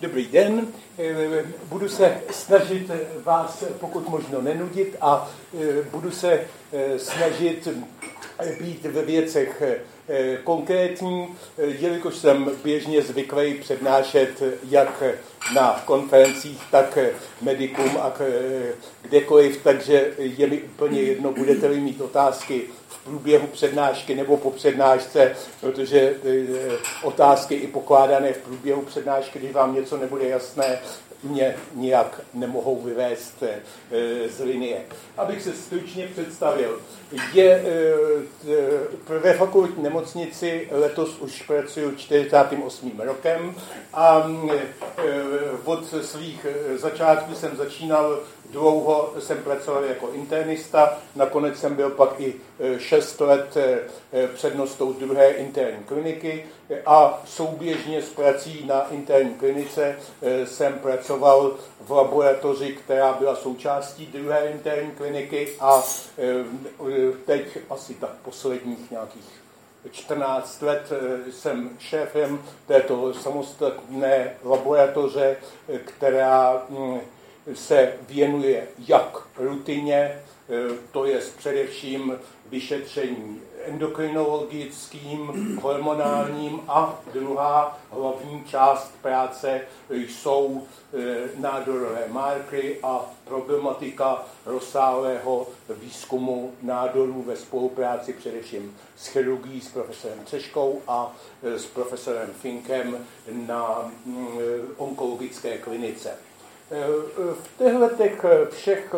Dobrý den, budu se snažit vás pokud možno nenudit a budu se snažit být ve věcech konkrétní, jelikož jsem běžně zvyklý přednášet jak na konferencích, tak medikům a kdekoliv, takže je mi úplně jedno, budete-li mít otázky průběhu přednášky nebo po přednášce, protože otázky i pokládané v průběhu přednášky, když vám něco nebude jasné, mě nijak nemohou vyvést z linie. Abych se stručně představil, je ve fakultní nemocnici letos už pracuji 48. rokem a od svých začátků jsem začínal dlouho jsem pracoval jako internista, nakonec jsem byl pak i 6 let přednostou druhé interní kliniky a souběžně s prací na interní klinice jsem pracoval v laboratoři, která byla součástí druhé interní kliniky a teď asi tak posledních nějakých 14 let jsem šéfem této samostatné laboratoře, která se věnuje jak rutině, to je především vyšetření endokrinologickým, hormonálním a druhá hlavní část práce jsou nádorové markry a problematika rozsáhlého výzkumu nádorů ve spolupráci především s chirurgií, s profesorem Třeškou a s profesorem Finkem na onkologické klinice. V těchto všech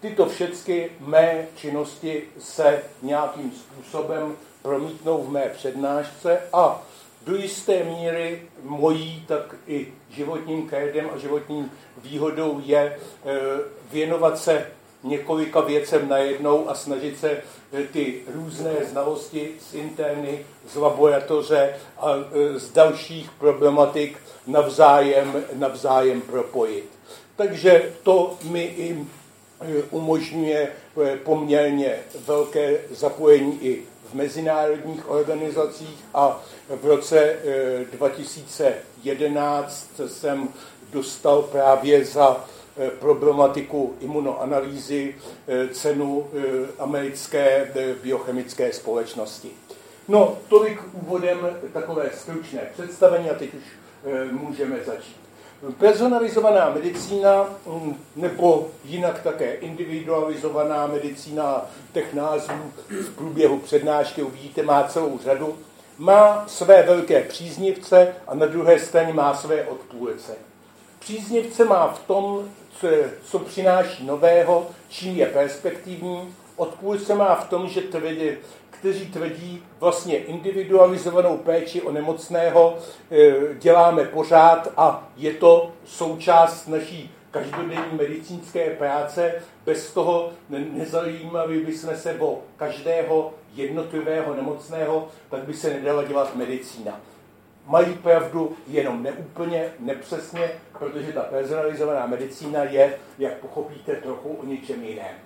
tyto všechny mé činnosti se nějakým způsobem promítnou v mé přednášce a do jisté míry mojí, tak i životním krédem a životním výhodou je věnovat se několika věcem najednou a snažit se ty různé znalosti z interny, z laboratoře a z dalších problematik navzájem, navzájem propojit. Takže to mi i umožňuje poměrně velké zapojení i v mezinárodních organizacích a v roce 2011 jsem dostal právě za problematiku imunoanalýzy cenu americké biochemické společnosti. No, tolik úvodem takové stručné představení a teď už můžeme začít. Personalizovaná medicína, nebo jinak také individualizovaná medicína, těch názvů v průběhu přednášky uvidíte, má celou řadu, má své velké příznivce a na druhé straně má své odpůlce. Příznivce má v tom, co, přináší nového, čím je perspektivní, odpůlce má v tom, že tvrdí, kteří tvrdí vlastně individualizovanou péči o nemocného děláme pořád a je to součást naší každodenní medicínské práce. Bez toho nezajímavý bychom se o každého jednotlivého nemocného, tak by se nedala dělat medicína. Mají pravdu jenom neúplně, nepřesně, protože ta personalizovaná medicína je, jak pochopíte, trochu o něčem jiném.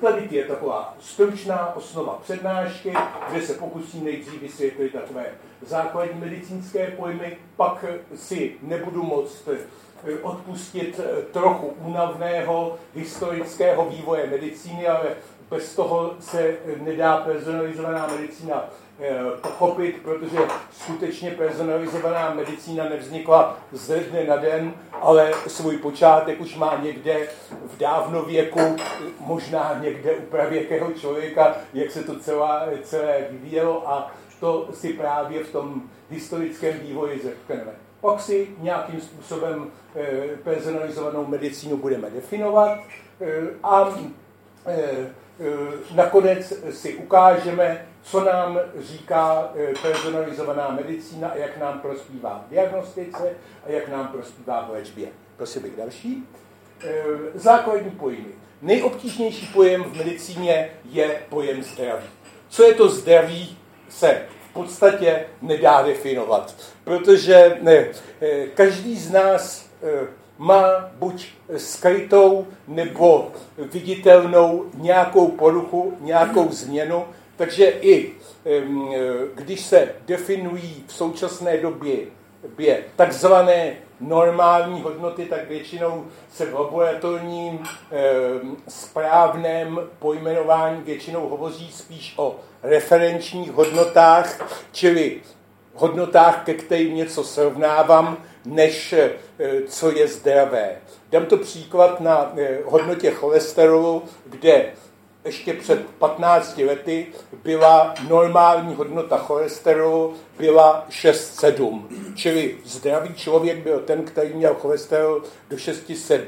Tady je taková stručná osnova přednášky, kde se pokusím nejdřív vysvětlit takové základní medicínské pojmy, pak si nebudu moct odpustit trochu únavného historického vývoje medicíny, ale bez toho se nedá personalizovaná medicína pochopit, protože skutečně personalizovaná medicína nevznikla ze dne na den, ale svůj počátek už má někde v dávnověku, možná někde u pravěkého člověka, jak se to celá, celé vyvíjelo a to si právě v tom historickém vývoji řekneme. Pak si nějakým způsobem personalizovanou medicínu budeme definovat a nakonec si ukážeme, co nám říká personalizovaná medicína a jak nám prospívá v diagnostice a jak nám prospívá v léčbě. Prosím bych další. Základní pojmy. Nejobtížnější pojem v medicíně je pojem zdraví. Co je to zdraví, se v podstatě nedá definovat, protože ne, každý z nás má buď skrytou nebo viditelnou nějakou poruchu, nějakou změnu, takže i když se definují v současné době takzvané normální hodnoty, tak většinou se v laboratorním e, správném pojmenování většinou hovoří spíš o referenčních hodnotách, čili hodnotách, ke kterým něco srovnávám, než e, co je zdravé. Dám to příklad na e, hodnotě cholesterolu, kde ještě před 15 lety byla normální hodnota cholesterolu byla 6,7. Čili zdravý člověk byl ten, který měl cholesterol do 6,7.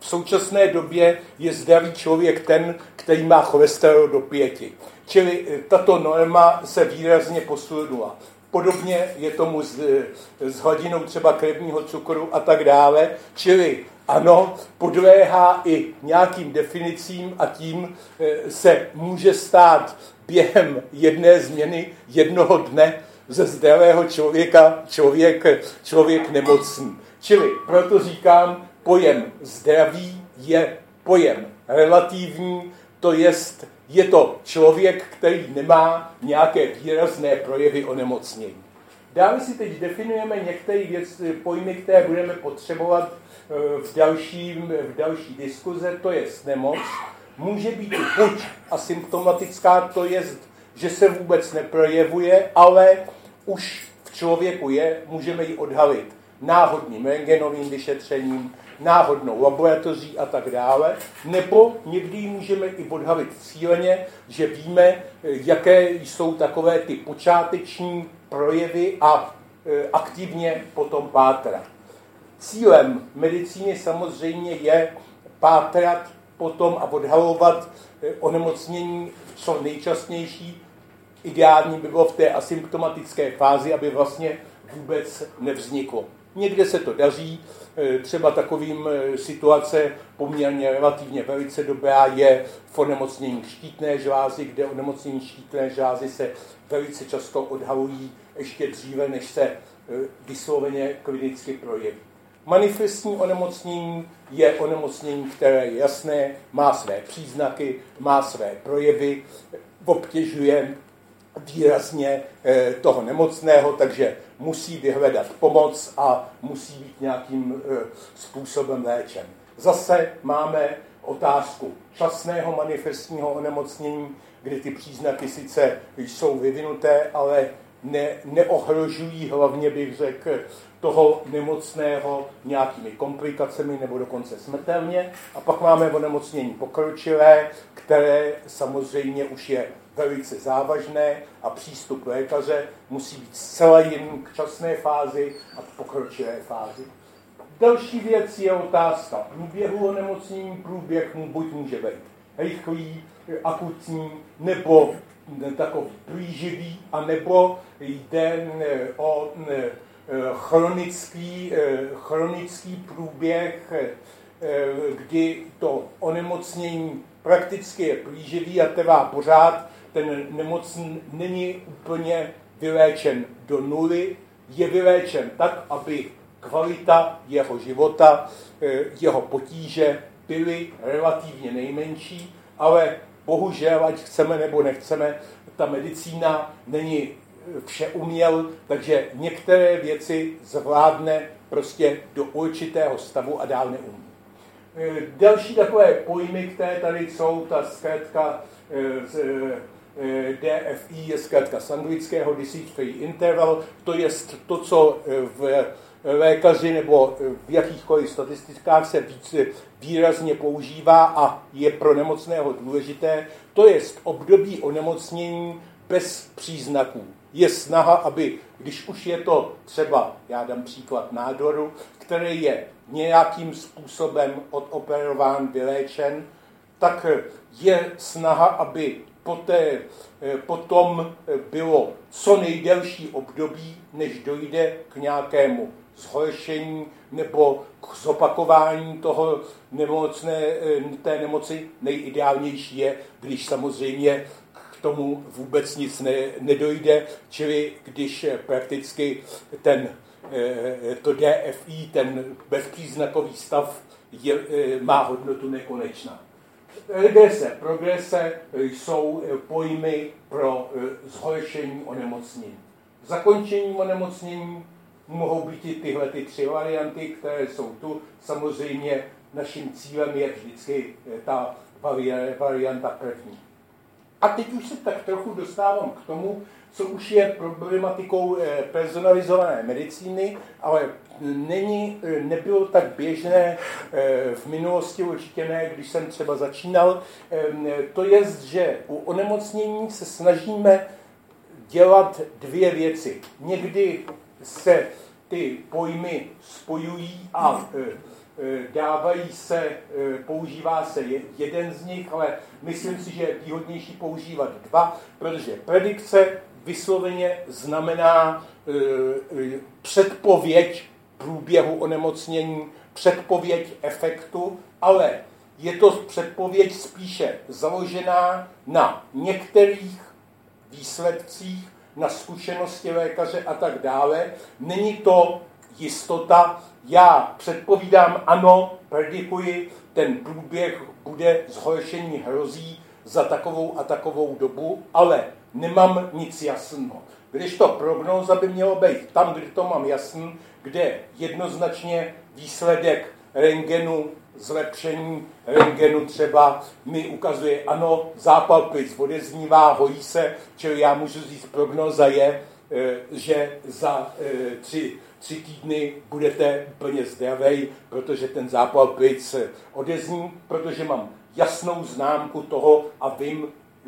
V současné době je zdravý člověk ten, který má cholesterol do 5. Čili eh, tato norma se výrazně posunula. Podobně je tomu s, eh, s hladinou třeba krevního cukru a tak dále. Čili ano, podléhá i nějakým definicím a tím eh, se může stát během jedné změny jednoho dne ze zdravého člověka člověk, člověk nemocný. Čili proto říkám, pojem zdraví je pojem relativní, to jest, je to člověk, který nemá nějaké výrazné projevy onemocnění. Dále si teď definujeme některé věci, pojmy, které budeme potřebovat Eh, v, dalším, v další diskuze, to je nemoc, může být buď asymptomatická, to je, že se vůbec neprojevuje, ale už v člověku je, můžeme ji odhalit náhodným rengenovým vyšetřením, náhodnou laboratoří a tak dále, nebo někdy můžeme i odhalit cíleně, že víme, eh, jaké jsou takové ty počáteční projevy a eh, aktivně potom pátrat. Cílem medicíny samozřejmě je pátrat potom a odhalovat eh, onemocnění co nejčastnější. Ideální by bylo v té asymptomatické fázi, aby vlastně vůbec nevzniklo. Někde se to daří, eh, třeba takovým eh, situace poměrně relativně velice dobrá je v onemocnění štítné žlázy, kde onemocnění štítné žlázy se velice často odhalují ještě dříve, než se vysloveně klinicky projeví. Manifestní onemocnění je onemocnění, které je jasné, má své příznaky, má své projevy, obtěžuje výrazně eh, toho nemocného, takže musí vyhledat pomoc a musí být nějakým eh, způsobem léčen. Zase máme otázku časného manifestního onemocnění, kdy ty příznaky sice jsou vyvinuté, ale ne, neohrožují hlavně, bych řekl, toho nemocného nějakými komplikacemi nebo dokonce smrtelně. A pak máme onemocnění pokročilé, které samozřejmě už je velice závažné a přístup lékaře musí být zcela jiný k časné fázi a k pokročilé fázi. Další věc je otázka průběhu onemocnění. Průběh mu buď může být rychlý, akutní, nebo takový plíživý, anebo jde o Eh, chronický, eh, chronický průběh, eh, kdy to onemocnění prakticky je plíživý a trvá pořád, ten nemoc není úplně vyléčen do nuly, je vyléčen tak, aby kvalita jeho života, jeho potíže byly relativně nejmenší, ale bohužel, ať chceme nebo nechceme, ta medicína není vše uměl, takže některé věci zvládne prostě do určitého stavu a dál neumí. E, další takové pojmy, které tady jsou, ta zkrátka e, z e, DFI je zkrátka sandvického disease free interval, to je to, co v lékaři nebo v jakýchkoliv statistikách se víc výrazně používá a je pro nemocného důležité, to je období onemocnění bez příznaků je snaha, aby, když už je to třeba, já dám příklad nádoru, který je nějakým způsobem odoperován, vyléčen, tak je snaha, aby poté, eh, potom bylo co nejdelší období, než dojde k nějakému zhoršení nebo k zopakování toho nemocné, eh, té nemoci. Nejideálnější je, když samozřejmě tomu vůbec nic ne, nedojde, čili když prakticky ten, eh, to DFI, ten bezpříznakový stav, je, eh, má hodnotu nekonečná. Regrese, progrese jsou pojmy pro eh, zhoršení onemocnění. Zakončení onemocnění mohou být i tyhle ty tři varianty, které jsou tu. Samozřejmě naším cílem je vždycky ta varianta první. A teď už se tak trochu dostávám k tomu, co už je problematikou eh, personalizované medicíny, ale není, eh, nebylo tak běžné eh, v minulosti, určitě ne, když jsem třeba začínal. To je, že u onemocnění se snažíme dělat dvě věci. Někdy se ty pojmy spojují a dávají se, eh, používá se jeden z nich, ale myslím si, že je výhodnější používat dva, protože predikce vysloveně znamená eh, předpověď průběhu onemocnění, předpověď efektu, ale je to předpověď spíše založená na některých výsledcích, na zkušenosti lékaře a tak dále. Není to jistota, já předpovídám, ano, predikuji, ten průběh bude zhoršení hrozí za takovou a takovou dobu, ale nemám nic jasného. Když to prognóza by mělo být tam, kde to mám jasný, kde jednoznačně výsledek rengenu, zlepšení rengenu třeba mi ukazuje, ano, zápal plic odeznívá, hojí se, čili já můžu říct, prognóza je, eh, že za eh, tři tři týdny budete úplně zdravý, protože ten zápal plic odezní, protože mám jasnou známku toho a vím,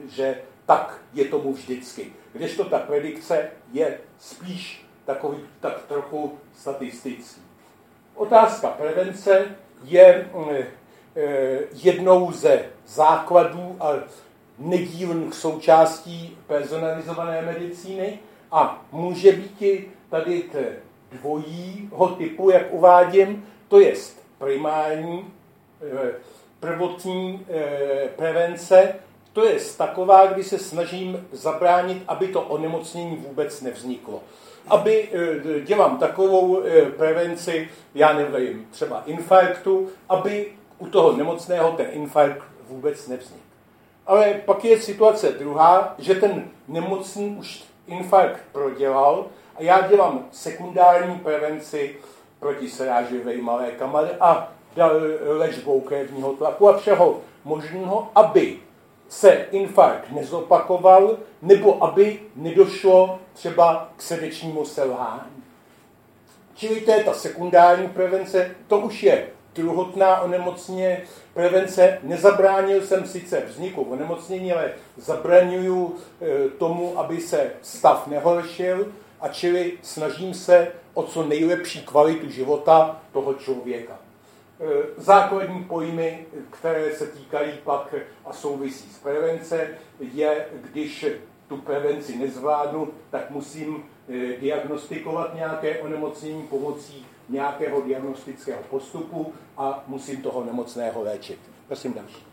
že tak je tomu vždycky. Kdežto ta predikce je spíš takový tak trochu statistický. Otázka prevence je eh, jednou ze základů a nedílných součástí personalizované medicíny a může být tady dvojího typu, jak uvádím, to je primární, eh, prvotní eh, prevence, to je taková, kdy se snažím zabránit, aby to onemocnění vůbec nevzniklo. Aby eh, dělám takovou prevenci, já nevím, třeba infarktu, aby u toho nemocného ten infarkt vůbec nevznikl. Ale pak je situace druhá, že ten nemocný už infarkt prodělal a já dělám sekundární prevenci proti sráživým lékama a léčbou krevního tlaku a všeho možného, aby se infarkt nezopakoval, nebo aby nedošlo třeba k srdečnímu selhání. Čili to je ta sekundární prevence, to už je druhotná onemocně prevence. Nezabránil jsem sice vzniku onemocnění, ale zabraňuju e, tomu, aby se stav nehoršil, a čili snažím se o co nejlepší kvalitu života toho člověka. E, základní pojmy, které se týkají pak a souvisí s prevence, je, když tu prevenci nezvládnu, tak musím e, diagnostikovat nějaké onemocnění pomocí nějakého diagnostického postupu a musím toho nemocného léčit. Prosím další.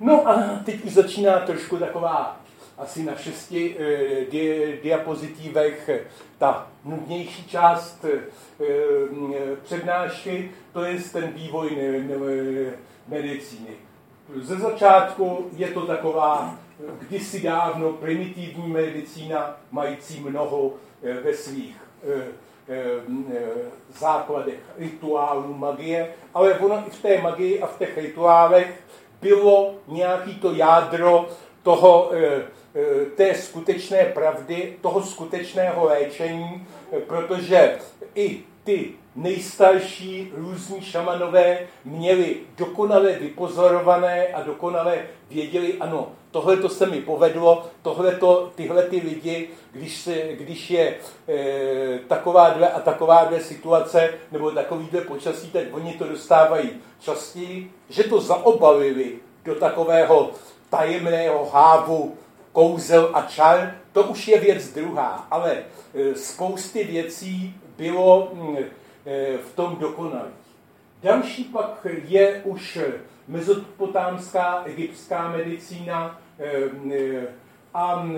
No a teď už začíná trošku taková asi na šesti eh, di, diapozitivech ta nudnější část eh, přednášky, to je ten vývoj medicíny. Ze začátku je to taková kdysi dávno primitivní medicína, mající mnoho eh, ve svých základech rituálů magie, ale ono i v té magii a v těch rituálech bylo nějaký to jádro toho Eh, té skutečné pravdy, toho skutečného léčení, eh, protože i ty nejstarší různí šamanové měli dokonale vypozorované a dokonale věděli, ano, tohle to se mi povedlo, tohleto, tyhle ty lidi, když, se, když je e, takováhle a takováhle situace nebo takovýhle počasí, tak oni to dostávají častěji, že to zaobalili do takového tajemného hávu kouzel a čar, to už je věc druhá, ale e, spousty věcí bylo mm, e, v tom dokonalých. Další pak je už mezopotámská, egyptská medicína e, a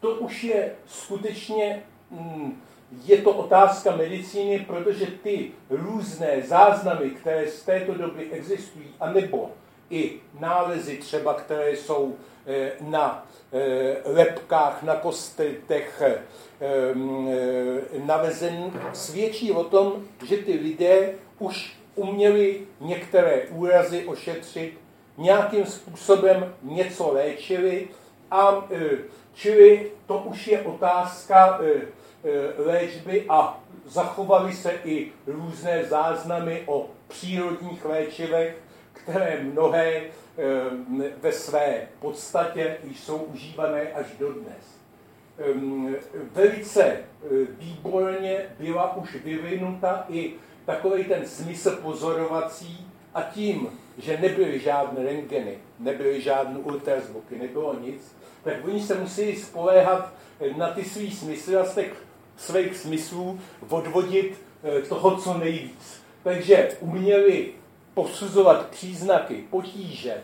to už je skutečně, mm, je to otázka medicíny, protože ty různé záznamy, které z této doby existují, anebo i nálezy třeba, které jsou na lepkách, na kostetech navezen, svědčí o tom, že ty lidé už uměli některé úrazy ošetřit, nějakým způsobem něco léčili a čili to už je otázka léčby a zachovaly se i různé záznamy o přírodních léčivech, které mnohé ve své podstatě jsou užívané až dodnes. Velice výborně byla už vyvinuta i takový ten smysl pozorovací a tím, že nebyly žádné rengeny, nebyly žádné ultrazvuky, nebylo nic, tak oni se museli spoléhat na ty svý smysly a z těch svých smyslů odvodit eh, toho, co nejvíc. Takže uměli posuzovat příznaky, potíže,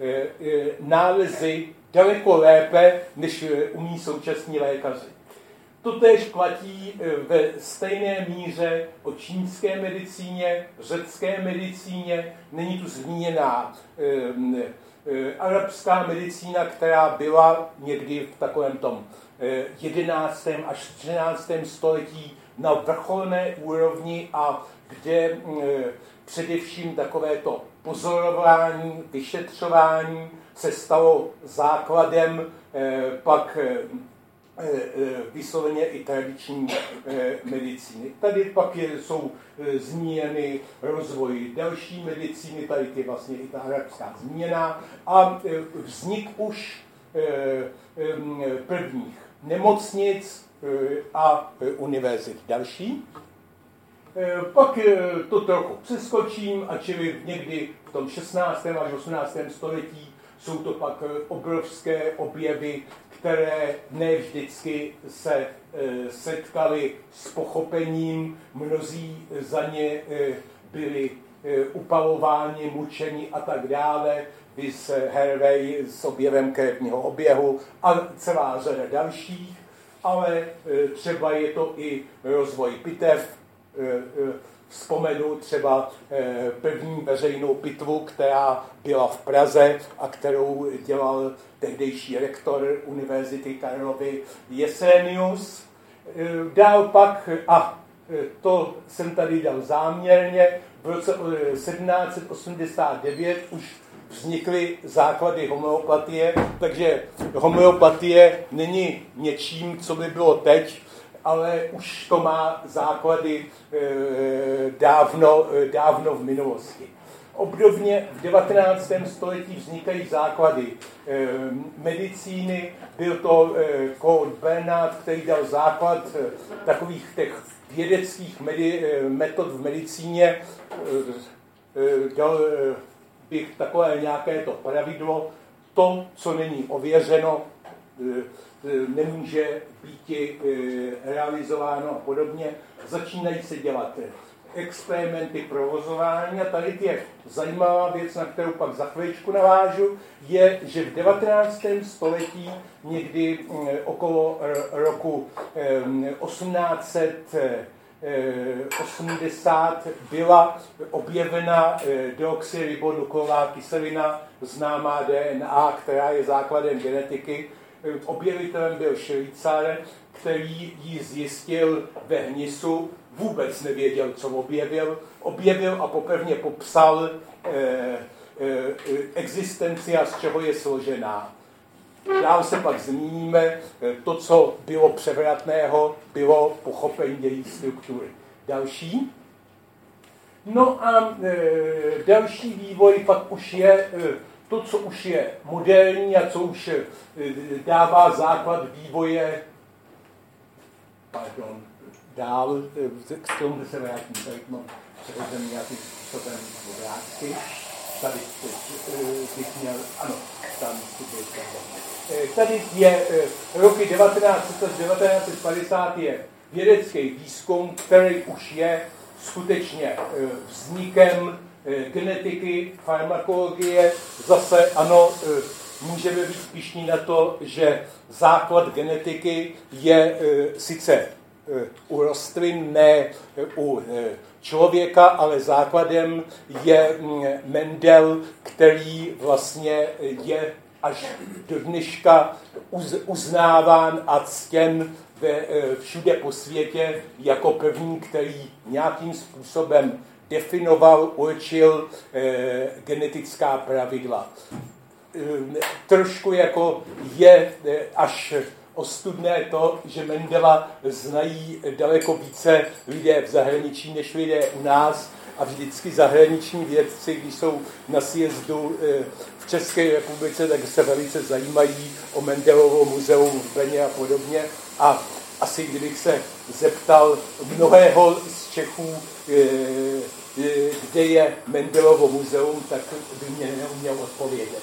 eh, eh, nálezy daleko lépe, než umí současní lékaři. To též platí ve stejné míře o čínské medicíně, řecké medicíně, není tu zmíněná arabská medicína, která byla někdy v takovém tom 11. až 13. století na vrcholné úrovni a kde především takovéto pozorování, vyšetřování se stalo základem eh, pak eh, eh, vysloveně i tradiční medicíny. Tady pak jsou zmíněny rozvoj další medicíny, tady je vlastně i ta arabská změna a vznik už prvních nemocnic a univerzit další. Eh, pak eh, to trochu přeskočím, a čili někdy v tom 16. až 18. století jsou to pak eh, obrovské objevy, které ne vždycky se setkali s pochopením. Mnozí za ně byli upalováni, mučeni a tak dále. Vys Hervey s objevem krevního oběhu a celá řada dalších. Ale třeba je to i rozvoj pitev, vzpomenu třeba eh, první veřejnou pitvu, která byla v Praze a kterou dělal tehdejší rektor Univerzity Karlovy Jesenius. Dál pak, a to jsem tady dal záměrně, v roce 1789 už vznikly základy homeopatie, takže homeopatie není něčím, co by bylo teď, ale už to má základy e, dávno, e, dávno v minulosti. Obdobně v 19. století vznikají základy e, medicíny. Byl to Claude Bernard, který dal základ takových těch vědeckých metod v medicíně. Dal bych takové nějaké to pravidlo, to, co není ověřeno, nemůže být eh, realizováno a podobně. Začínají se dělat experimenty provozování a tady je zajímavá věc, na kterou pak za chvíličku navážu, je, že v 19. století někdy eh, okolo roku 1800 80 byla objevena deoxyribonukleová kyselina, známá DNA, která je základem genetiky objevitelem byl Švýcar, který ji zjistil ve Hnisu, vůbec nevěděl, co objevil. Objevil a popevně popsal eh, eh, existenci a z čeho je složená. Dál se pak zmíníme, eh, to, co bylo převratného, bylo pochopení její struktury. Další. No a e, další vývoj pak už je e, to, co už je moderní a co už eh, dává základ vývoje, pardon, dál, eh, k tomu se vrátím, tady mám přehozen nějakým způsobem obrázky. Tady eh, bych měl, ano, tam Tady je roky 1900 až 1950 je vědecký výzkum, který už je skutečně vznikem genetiky, farmakologie, zase ano, eh, můžeme být pišní na to, že základ genetiky je eh, sice u rostlin, ne u člověka, ale základem je mm, Mendel, který vlastně je až do dneška uznáván a ctěn ve, všude po světě jako první, který nějakým způsobem definoval, určil eh, genetická pravidla. Eh, trošku jako je eh, až ostudné to, že Mendela znají daleko více lidé v zahraničí než lidé u nás a vždycky zahraniční vědci, když jsou na sjezdu eh, v České republice, tak se velice zajímají o Mendelovo muzeum v Brně a podobně. A asi kdybych se zeptal mnohého z Čechů, kde je Mendelovo muzeum, tak by mě neuměl odpovědět.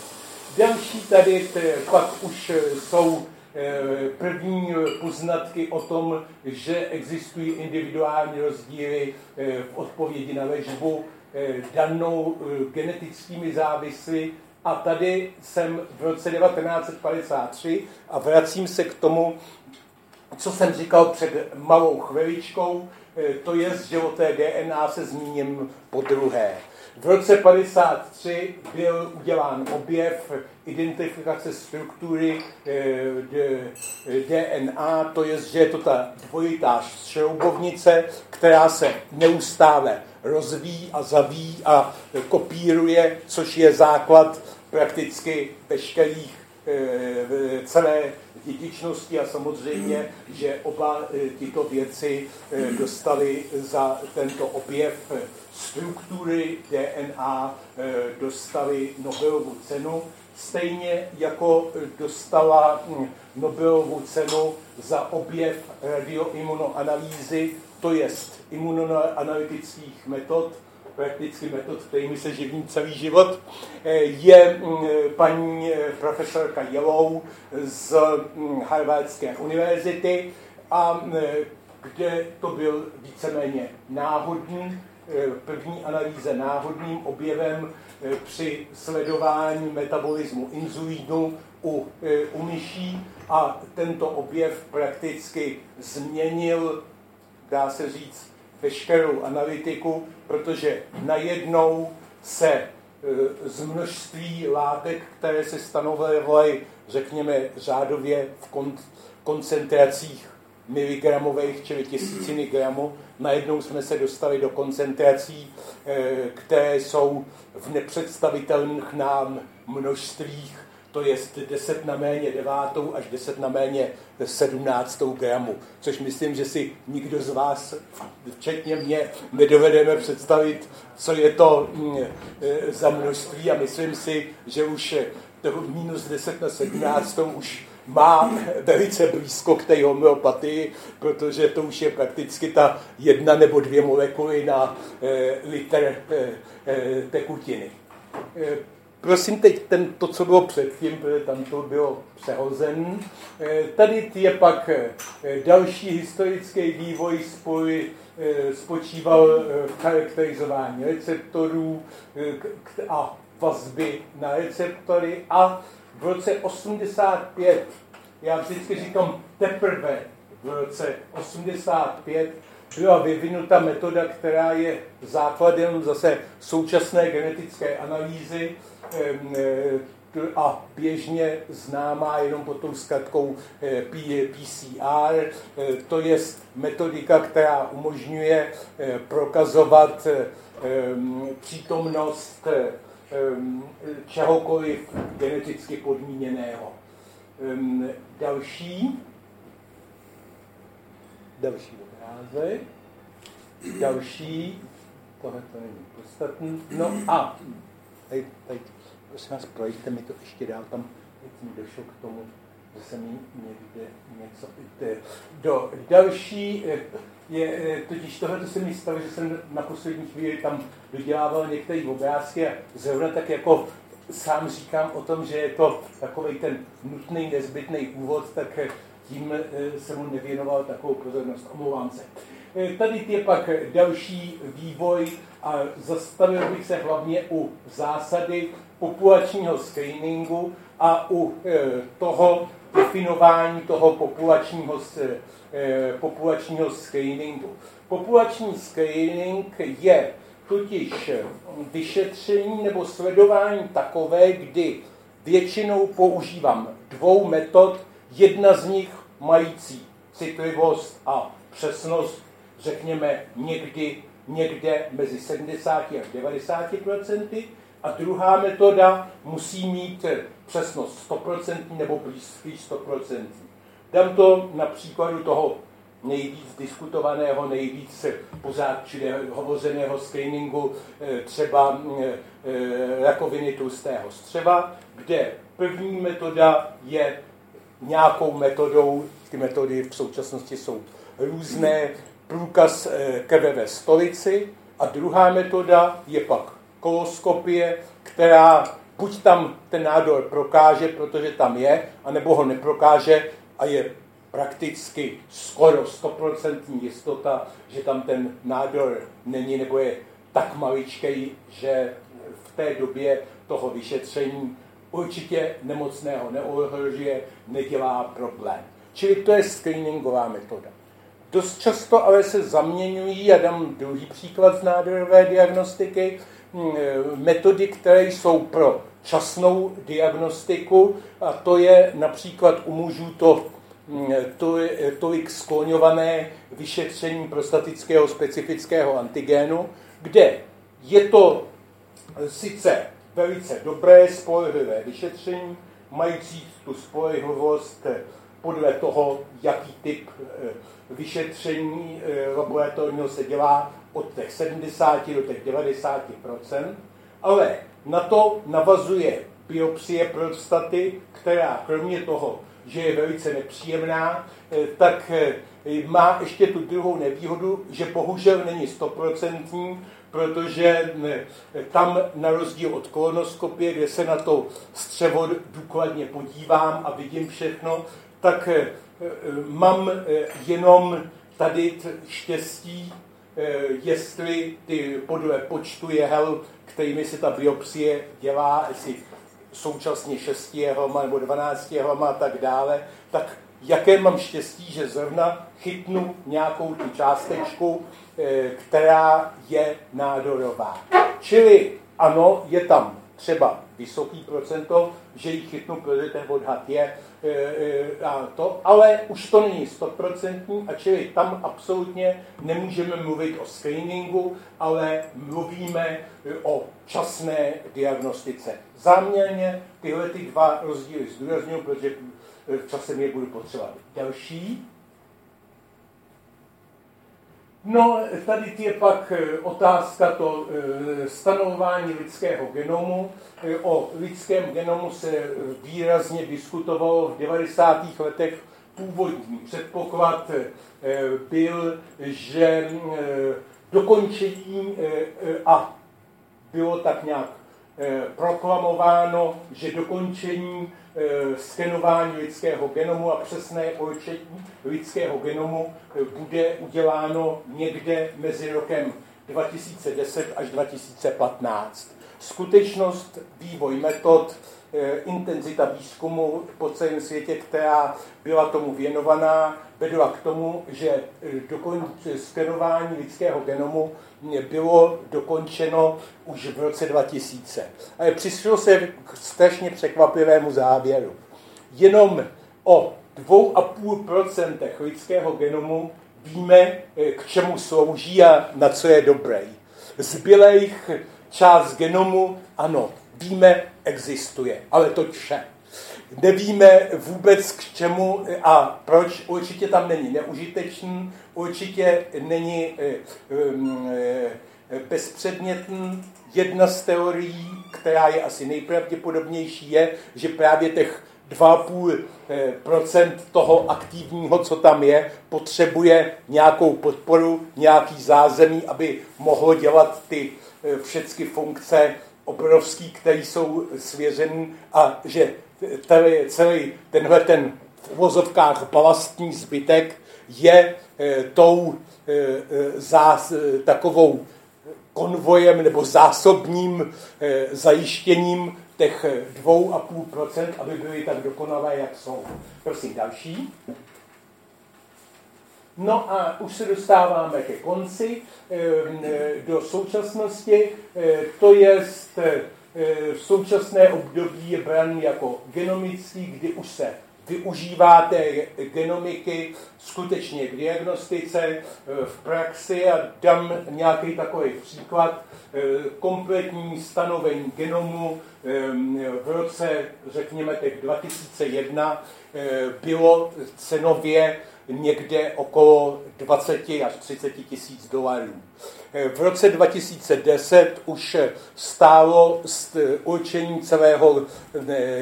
Další tady pak už jsou eh, první poznatky o tom, že existují individuální rozdíly eh, v odpovědi na léčbu eh, danou genetickými závisly. A tady jsem v roce 1953 a vracím se k tomu, co jsem říkal před malou chviličkou, Eh, to je, že o té DNA se zmíním po druhé. V roce 53 byl udělán objev identifikace struktury eh, DNA, to je, že je to ta dvojitá šroubovnice, která se neustále rozvíjí a zavíjí a kopíruje, což je základ prakticky veškerých eh, celé dědičnosti a samozřejmě, že oba e, tyto věci e, dostali za tento objev struktury DNA, e, dostali Nobelovu cenu, stejně jako dostala Nobelovu cenu za objev radioimunoanalýzy, to jest imunoanalytických metod, prakticky metod, kterými se živím celý život, eh, je mm, paní eh, profesorka Jelou z mm, Harvardské univerzity, a mm, kde to byl víceméně náhodný, eh, první analýze náhodným objevem při sledování metabolismu inzulínu u, u myší a tento objev prakticky změnil, dá se říct, veškerou analytiku, protože najednou se e, z množství látek, které se stanovovaly, řekněme, řádově v kon- koncentracích miligramových, čili tisíciny gramu, najednou jsme se dostali do koncentrací, e, které jsou v nepředstavitelných nám množstvích to je 10 na méně 9 až 10 na méně 17 gramu, což myslím, že si nikdo z vás, včetně mě, nedovedeme představit, co je to mm, e, za množství a myslím si, že už to minus 10 na 17 už má velice blízko k té homeopatii, protože to už je prakticky ta jedna nebo dvě molekuly na e, liter e, e, tekutiny. Prosím teď ten, to, co bylo předtím, protože tam to bylo přehozen. Eh, tady je pak eh, další historický vývoj spoj, eh, spočíval v charakterizování receptorů a vazby na receptory a v roce 85, já vždycky říkám teprve v roce 85, byla vyvinuta metoda, která je základem zase současné genetické analýzy, a běžně známá jenom pod tou zkratkou eh, PCR, eh, to je metodika, která umožňuje prokazovat přítomnost čehokoliv geneticky podmíněného. Další, další obrázek, další, tohle to není podstatný, no a tady, tady prosím vás, projďte mi to ještě dál, tam došlo k tomu, že se mi někde něco. Do další eh, je, eh, totiž tohle se mi stalo, že jsem na poslední chvíli tam dodělával některé obrázky a zrovna tak jako sám říkám o tom, že je to takový ten nutný, nezbytný úvod, tak eh, tím jsem mu nevěnoval takovou pozornost. Omlouvám se. Tady je pak další vývoj a zastavil bych se hlavně u zásady populačního screeningu a u e, toho, definování toho populačního, populačního screeningu. Populační screening je totiž vyšetření nebo sledování takové, kdy většinou používám dvou metod, jedna z nich mající citlivost a přesnost, řekněme, někdy, někde mezi 70 až 90 procenty, a druhá metoda musí mít přesnost 100% nebo blízký 100%. Dám to na příkladu toho nejvíc diskutovaného, nejvíc pořád čili hovořeného screeningu eh, třeba eh, eh, rakoviny tlustého střeva, kde první metoda je nějakou metodou, ty metody v současnosti jsou různé, průkaz krve ve stolici a druhá metoda je pak koloskopie, která buď tam ten nádor prokáže, protože tam je, anebo ho neprokáže a je prakticky skoro 100% jistota, že tam ten nádor není nebo je tak maličký, že v té době toho vyšetření určitě nemocného neohrožuje, nedělá problém. Čili to je screeningová metoda. Dost často ale se zaměňují, já dám druhý příklad z nádorové diagnostiky, metody, které jsou pro časnou diagnostiku, a to je například u mužů to Mm, to je tolik skloňované vyšetření prostatického specifického antigénu, kde je to sice velice dobré spolehlivé vyšetření, mající tu spolehlivost podle toho, jaký typ eh, vyšetření eh, laboratorního se dělá od těch 70 do těch 90 ale na to navazuje biopsie prostaty, která kromě toho, že je velice nepříjemná, eh, tak eh, má ještě tu druhou nevýhodu, že bohužel není stoprocentní, protože eh, tam na rozdíl od kolonoskopie, kde se na to střevo důkladně podívám a vidím všechno, tak mám jenom tady štěstí, jestli ty podle počtu jehel, kterými se ta biopsie dělá, jestli současně 6 jehlama nebo 12 jehlama a tak dále, tak jaké mám štěstí, že zrovna chytnu nějakou tu částečku, eh, která je nádorová. Čili ano, je tam třeba vysoký procento, že ji chytnu, protože ten odhad je a to, ale už to není stoprocentní a čili tam absolutně nemůžeme mluvit o screeningu, ale mluvíme e, o časné diagnostice. Záměrně tyhle ty dva rozdíly zdůraznuju, protože v čase je budu potřebovat další. No, tady je pak eh, otázka to eh, stanovování lidského genomu. Eh, o lidském genomu se výrazně diskutovalo v 90. letech. Původní předpoklad byl, že dokončení a bylo tak nějak proklamováno, že dokončení skenování lidského genomu a přesné určení lidského genomu eh, bude uděláno někde mezi rokem 2010 až 2015. Skutečnost, vývoj metod, eh, intenzita výzkumu po celém světě, která byla tomu věnovaná, vedla k tomu, že dokonce skenování lidského genomu bylo dokončeno už v roce 2000. Ale přišlo se k strašně překvapivému závěru. Jenom o 2,5% lidského genomu víme, eh, k čemu slouží a na co je dobrý. Zbylejch část genomu, ano, víme, existuje, ale to vše nevíme vůbec k čemu a proč. Určitě tam není neužitečný, určitě není eh, eh, bezpředmětný. Jedna z teorií, která je asi nejpravděpodobnější, je, že právě těch 2,5% toho aktivního, co tam je, potřebuje nějakou podporu, nějaký zázemí, aby mohlo dělat ty eh, všechny funkce obrovský, které jsou svěřený a že tady celý tenhle ten v uvozovkách balastní zbytek je tou e, zás, takovou konvojem nebo zásobním zajištěním těch 2,5%, aby byly tak dokonalé, jak jsou. Prosím, další. No a už se dostáváme ke konci do současnosti, to je v současné období je jako genomický, kdy už se využívá té genomiky skutečně k diagnostice eh, v praxi a dám nějaký takový příklad. Eh, kompletní stanovení genomu eh, v roce, řekněme, těch 2001 bylo cenově někde okolo 20 až 30 tisíc dolarů. V roce 2010 už stálo určení celého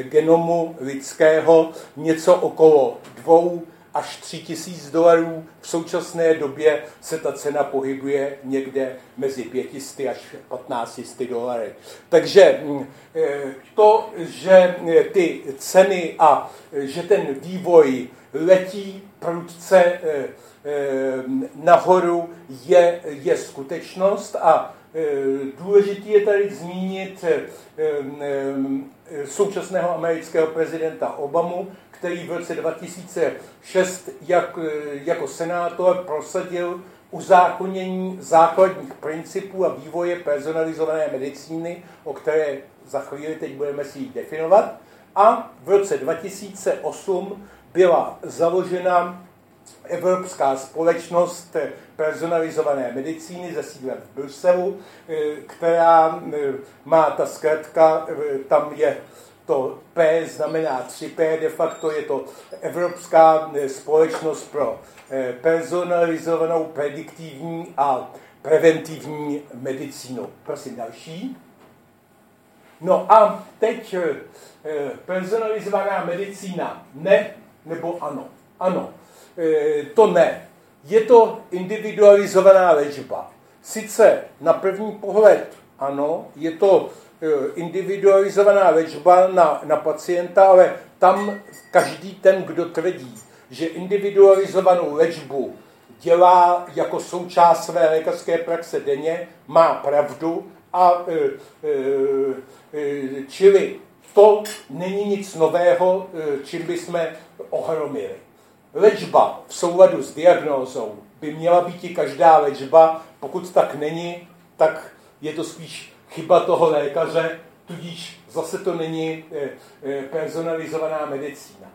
genomu lidského něco okolo dvou až 3 tisíc dolarů. V současné době se ta cena pohybuje někde mezi 500 až 15 dolary. Takže mm, to, že ty ceny a že ten vývoj letí prudce eh, eh, nahoru, je, je skutečnost a eh, důležitý je tady zmínit současného amerického prezidenta Obamu, který v roce 2006 jak, jako senátor prosadil uzákonění základních principů a vývoje personalizované medicíny, o které za chvíli teď budeme si ji definovat. A v roce 2008 byla založena Evropská společnost personalizované medicíny ze sídlem v Bruselu, eh, která eh, má ta zkrátka, eh, tam je to P znamená 3P, de facto je to Evropská společnost pro personalizovanou, prediktivní a preventivní medicínu. Prosím další. No a teď personalizovaná medicína ne nebo ano? Ano, e, to ne. Je to individualizovaná léčba. Sice na první pohled ano, je to e, individualizovaná léčba na, na pacienta, ale tam každý ten, kdo tvrdí, že individualizovanou léčbu dělá jako součást své lékařské praxe denně, má pravdu a e, e, e, čili to není nic nového, e, čím bychom ohromili. Léčba v souladu s diagnózou by měla být i každá léčba, pokud tak není, tak je to spíš chyba toho lékaře, tudíž zase to není e, e, personalizovaná medicína.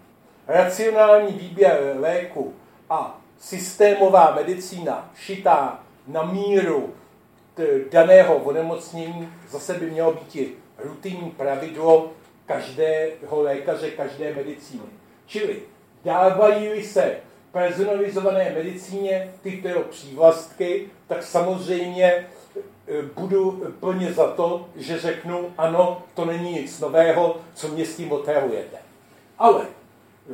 Racionální výběr léku a systémová medicína šitá na míru daného onemocnění zase by mělo být i rutinní pravidlo každého lékaře, každé medicíny. Čili dávají se personalizované medicíně tyto přívlastky, tak samozřejmě e, budu plně za to, že řeknu, ano, to není nic nového, co mě s tím otravujete. Ale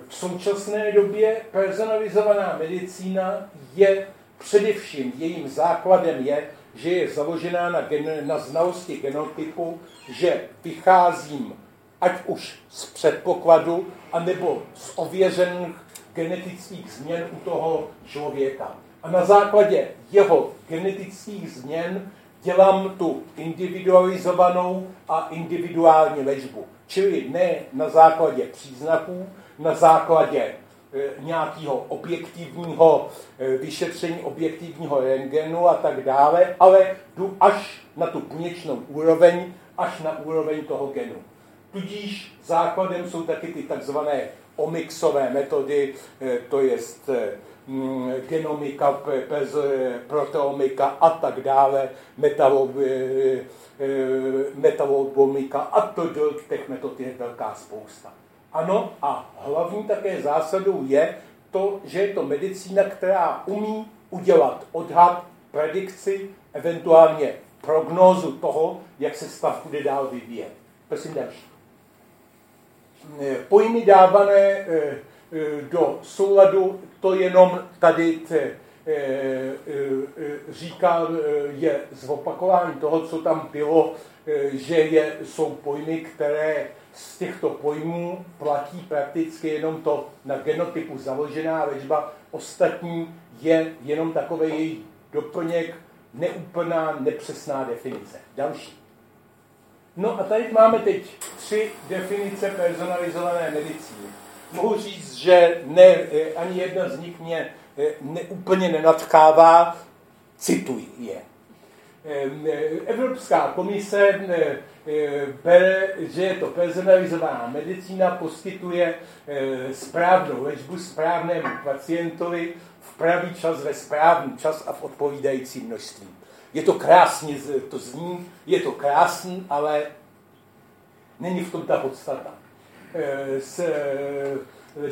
v současné době personalizovaná medicína je především, jejím základem je, že je založená na, gen, na znalosti genotypu, že vycházím ať už z předpokladu, anebo z ověřených genetických změn u toho člověka. A na základě jeho genetických změn dělám tu individualizovanou a individuální léčbu. Čili ne na základě příznaků, na základě e, nějakého objektivního e, vyšetření, objektivního rengenu a tak dále, ale jdu až na tu buněčnou úroveň, až na úroveň toho genu. Tudíž základem jsou taky ty takzvané omixové metody, eh, to je eh, mm, genomika, proteomika a tak dále, eh, metalobomika a to těch metod je velká spousta. Ano, a hlavní také zásadou je to, že je to medicína, která umí udělat odhad, predikci, eventuálně prognózu toho, jak se stav bude dál vyvíjet. Prosím další. Eh, pojmy dávané eh, eh, do souladu, to jenom tady říká, je zopakování toho, co tam bylo, že je, jsou pojmy, které z těchto pojmů platí prakticky jenom to na genotypu založená léčba. Ostatní je jenom takový její doplněk neúplná, nepřesná definice. Další. No a tady máme teď tři definice personalizované medicíny. Mohu říct, že ne, eh, ani jedna z nich mě eh, neúplně nenadchává, cituji je. Ehm, Evropská komise bere, že je to personalizovaná medicína, poskytuje správnou léčbu správnému pacientovi v pravý čas, ve správný čas a v odpovídající množství. Je to krásně, to zní, je to krásný, ale není v tom ta podstata. Z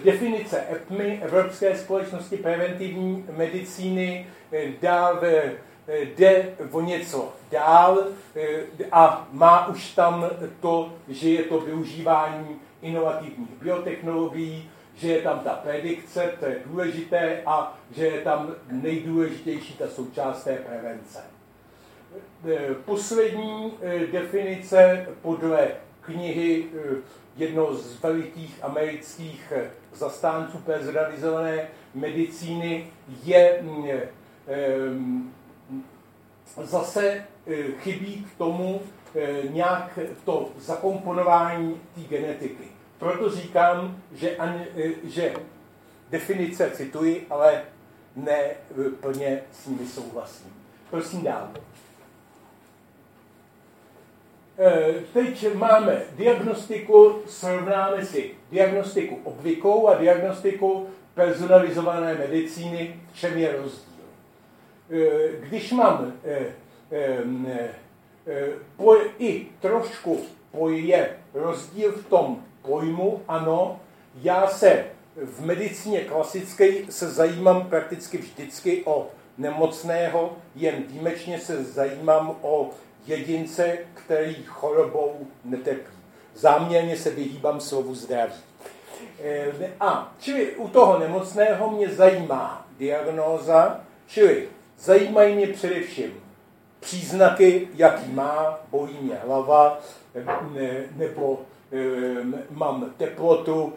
definice EPMI, Evropské společnosti preventivní medicíny, dál jde o něco dál a má už tam to, že je to využívání inovativních biotechnologií, že je tam ta predikce, to je důležité, a že je tam nejdůležitější ta součást té prevence. Poslední definice podle knihy jednoho z velikých amerických zastánců personalizované medicíny je zase chybí k tomu nějak to zakomponování té genetiky. Proto říkám, že, ani, že definice cituji, ale ne plně s nimi souhlasím. Prosím dál. Teď máme diagnostiku, srovnáme si diagnostiku obvyklou a diagnostiku personalizované medicíny, v čem je rozdíl. Když mám i trošku je rozdíl v tom pojmu, ano, já se v medicíně klasické se zajímám prakticky vždycky o nemocného, jen výjimečně se zajímám o jedince, který chorobou netrpí. Záměrně se vyhýbám slovu zdraví. Eh, a čili u toho nemocného mě zajímá diagnóza, čili zajímají mě především příznaky, jaký má, bolí mě hlava, nebo mám teplotu,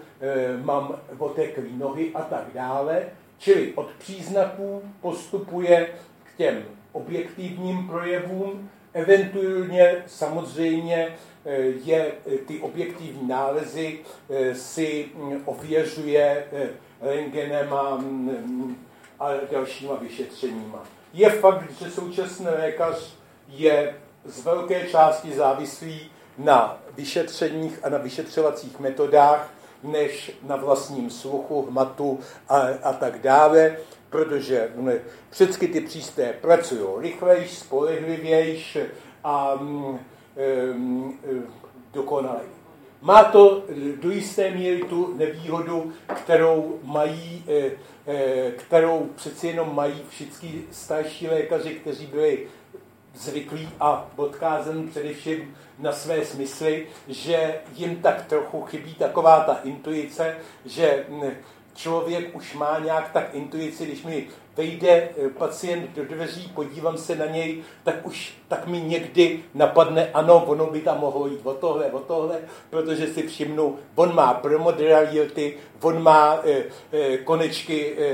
mám oteklý nohy a tak dále. Čili od příznaků postupuje k těm objektivním projevům, eventuálně samozřejmě je ty objektivní nálezy si ověřuje rengenem a, a dalšíma vyšetřeníma. Je fakt, že současný lékař je z velké části závislý na vyšetřeních a na vyšetřovacích metodách, než na vlastním sluchu, hmatu a, a tak dále, protože všechny ty přístroje pracují rychlejš, spolehlivějš a um, um, dokonalej. Má to do jisté míry tu nevýhodu, kterou mají, eh, eh, kterou přeci jenom mají všichni starší lékaři, kteří byli zvyklí a odkázen především na své smysly, že jim tak trochu chybí taková ta intuice, že hm, člověk už má nějak tak intuici, když mi vejde eh, pacient do dveří, podívám se na něj, tak už tak mi někdy napadne, ano, ono by tam mohlo jít o tohle, o tohle, protože si všimnu, on má promodrality, on má e, e, konečky, e,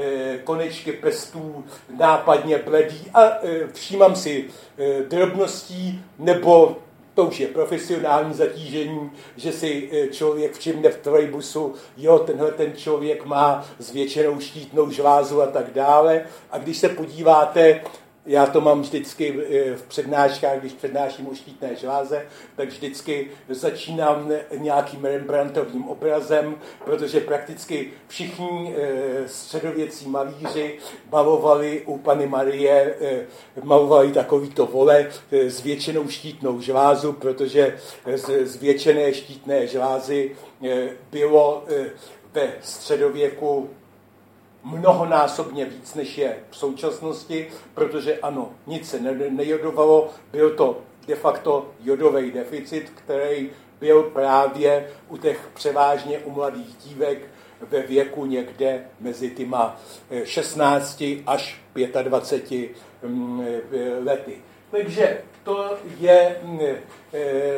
e, konečky pestů nápadně bledý a e, všímám si e, drobností nebo to už je profesionální zatížení, že si e, člověk všimne v trojbusu, jo, tenhle ten člověk má zvětšenou štítnou žlázu a tak dále. A když se podíváte já to mám vždycky eh, v přednáškách, když přednáším o štítné žláze, tak vždycky začínám nějakým Rembrandtovým obrazem, protože prakticky všichni eh, středověcí malíři malovali u Pany Marie, eh, malovali takovýto vole s většinou štítnou žlázu, protože z většené štítné žlázy bylo ve středověku mnohonásobně víc, než je v současnosti, protože ano, nic se nejodovalo, byl to de facto jodový deficit, který byl právě u těch převážně u mladých dívek ve věku někde mezi těma 16 eh, až 25 mm, eh, lety. Takže to je mm, eh,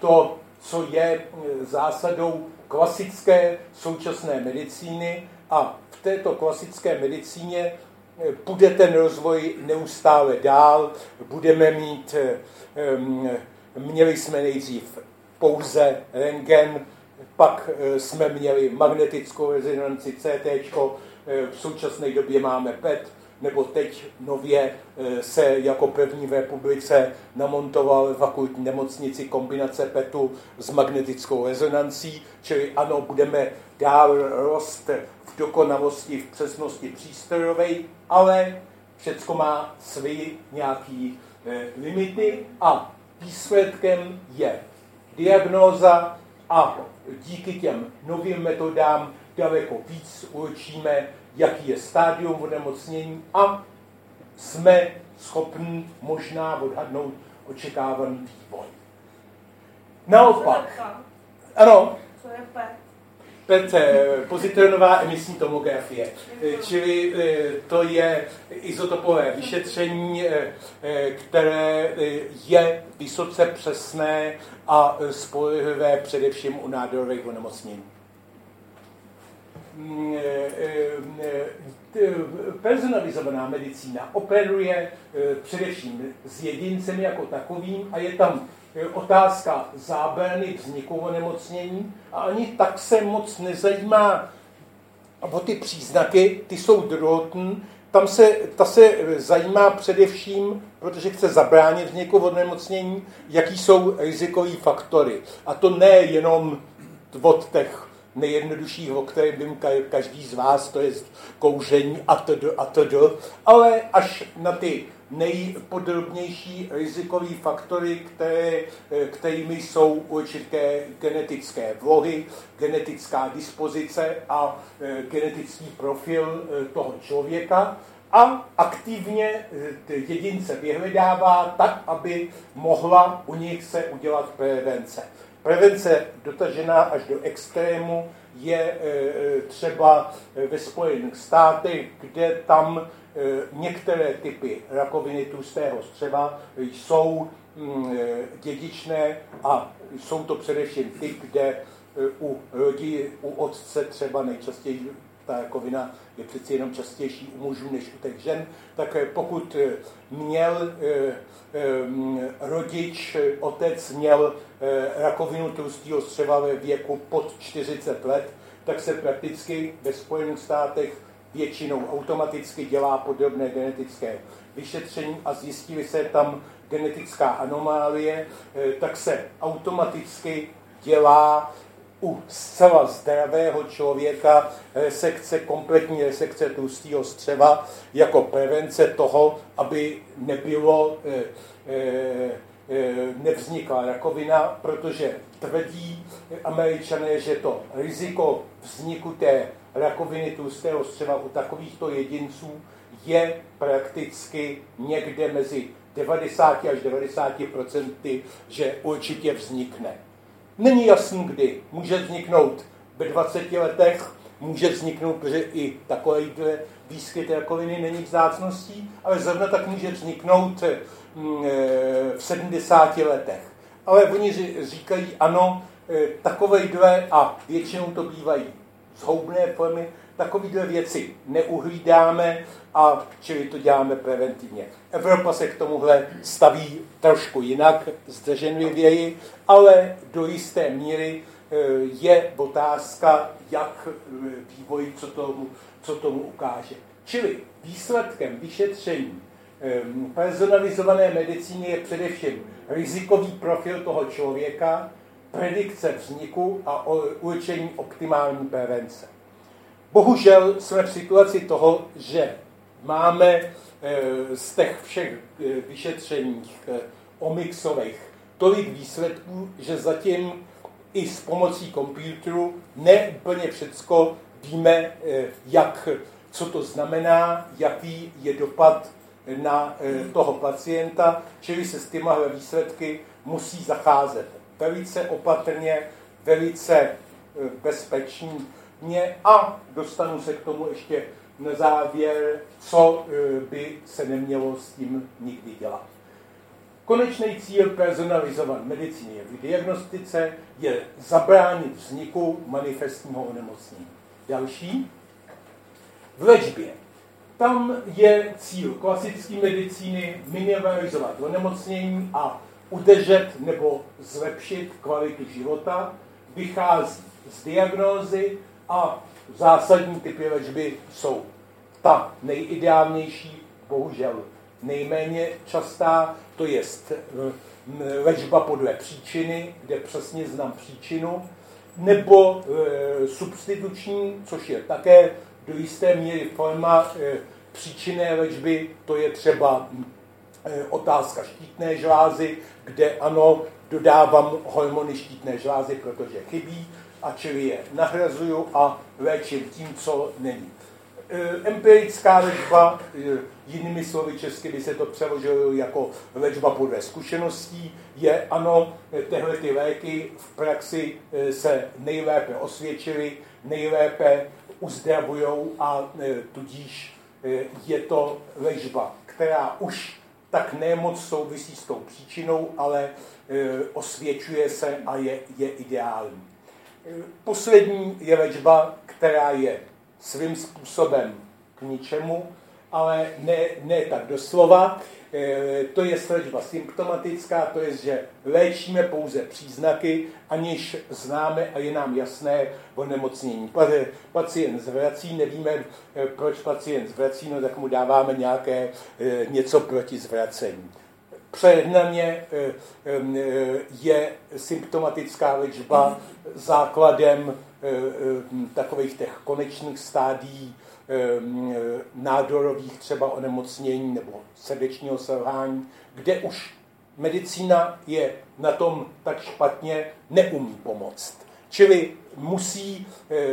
to, co je zásadou klasické současné medicíny a v této klasické medicíně bude ten rozvoj neustále dál, budeme mít, měli jsme nejdřív pouze rengen, pak jsme měli magnetickou rezonanci CT, v současné době máme PET, nebo teď nově eh, se jako první v republice namontoval ve fakultní nemocnici kombinace PETu s magnetickou rezonancí, čili ano, budeme dál rost v dokonalosti, v přesnosti přístrojové, ale všechno má své nějaké eh, limity a výsledkem je diagnóza a díky těm novým metodám daleko víc určíme jaký je stádium onemocnění a jsme schopni možná odhadnout očekávaný vývoj. Naopak, ano, Co je PET? PET, pozitronová emisní tomografie, čili eh, to je izotopové vyšetření, eh, eh, které je vysoce přesné a spolehlivé především u nádorových onemocnění. Mm, eh, eh, personalizovaná medicína operuje eh, především s jedincem jako takovým a je tam otázka zábrany vzniku onemocnění a ani tak se moc nezajímá o ty příznaky, ty jsou druhotní, tam se, ta se zajímá především, protože chce zabránit vzniku onemocnění, jaký jsou rizikové faktory. A to ne jenom od těch nejjednodušší, o kterém vím každý z vás, to je kouření a td. a td. Ale až na ty nejpodrobnější rizikové faktory, které, kterými jsou určité genetické vlohy, genetická dispozice a e, genetický profil e, toho člověka a aktivně jedince vyhledává tak, aby mohla u nich se udělat prevence. Prevence dotažená až do extrému je třeba ve Spojených státech, kde tam některé typy rakoviny tlustého střeva jsou mm, dědičné a jsou to především ty, kde u rodí, u otce třeba nejčastěji ta rakovina je přeci jenom častější u mužů než u těch žen, tak pokud měl rodič, otec měl rakovinu tlustého střeva ve věku pod 40 let, tak se prakticky ve Spojených státech většinou automaticky dělá podobné genetické vyšetření a zjistili se tam genetická anomálie, tak se automaticky dělá u zcela zdravého člověka resekce, kompletní resekce tlustého střeva jako prevence toho, aby nebylo, e, e, nevznikla rakovina, protože tvrdí američané, že to riziko vzniku té rakoviny tlustého střeva u takovýchto jedinců je prakticky někde mezi 90 až 90 procenty, že určitě vznikne. Není jasný kdy. Může vzniknout ve 20 letech, může vzniknout, protože i takové výskyt rakoviny není vzácností, ale zrovna tak může vzniknout mm, e, v 70 letech. Ale oni říkají, ano, e, takovejhle, a většinou to bývají zhoubné formy, takovýhle věci neuhlídáme a čili to děláme preventivně. Evropa se k tomuhle staví trošku jinak, zdrženlivěji, ale do jisté míry e, je otázka, jak e, vývoj, co tomu, co tomu ukáže. Čili výsledkem vyšetření e, personalizované medicíny je především rizikový profil toho člověka, predikce vzniku a určení optimální prevence. Bohužel jsme v situaci toho, že máme eh, z těch všech eh, vyšetřeních eh, omixových tolik výsledků, že zatím i s pomocí počítačů ne úplně všecko víme, jak, co to znamená, jaký je dopad na toho pacienta, čili se s těma výsledky musí zacházet velice opatrně, velice bezpečně a dostanu se k tomu ještě na závěr, co e, by se nemělo s tím nikdy dělat. Konečný cíl personalizované medicíny v diagnostice je zabránit vzniku manifestního onemocnění. Další. V léčbě tam je cíl klasické medicíny minimalizovat onemocnění a udržet nebo zlepšit kvalitu života, vychází z diagnózy a zásadní typy léčby jsou ta nejideálnější, bohužel nejméně častá, to je léčba podle příčiny, kde přesně znám příčinu, nebo e, substituční, což je také do jisté míry forma e, příčinné léčby, to je třeba otázka štítné žlázy, kde ano, dodávám hormony štítné žlázy, protože chybí, a čili je nahrazuju a léčím tím, co není. E, empirická léčba, e, jinými slovy česky by se to přeložilo jako léčba podle zkušeností, je ano, tyhle ty léky v praxi se nejlépe osvědčily, nejlépe uzdravují a tudíž je to léčba, která už tak nemoc souvisí s tou příčinou, ale osvědčuje se a je, je ideální. Poslední je léčba, která je svým způsobem k ničemu, ale ne, ne tak doslova. E, to je léčba symptomatická, to je, že léčíme pouze příznaky, aniž známe a je nám jasné o nemocnění. Pacient zvrací, nevíme, e, proč pacient zvrací, no tak mu dáváme nějaké něco proti zvracení. Přehnaně je symptomatická léčba základem Eh, eh, takových těch konečných stádí eh, nádorových třeba onemocnění nebo srdečního selhání, kde už medicína je na tom tak špatně, neumí pomoct. Čili musí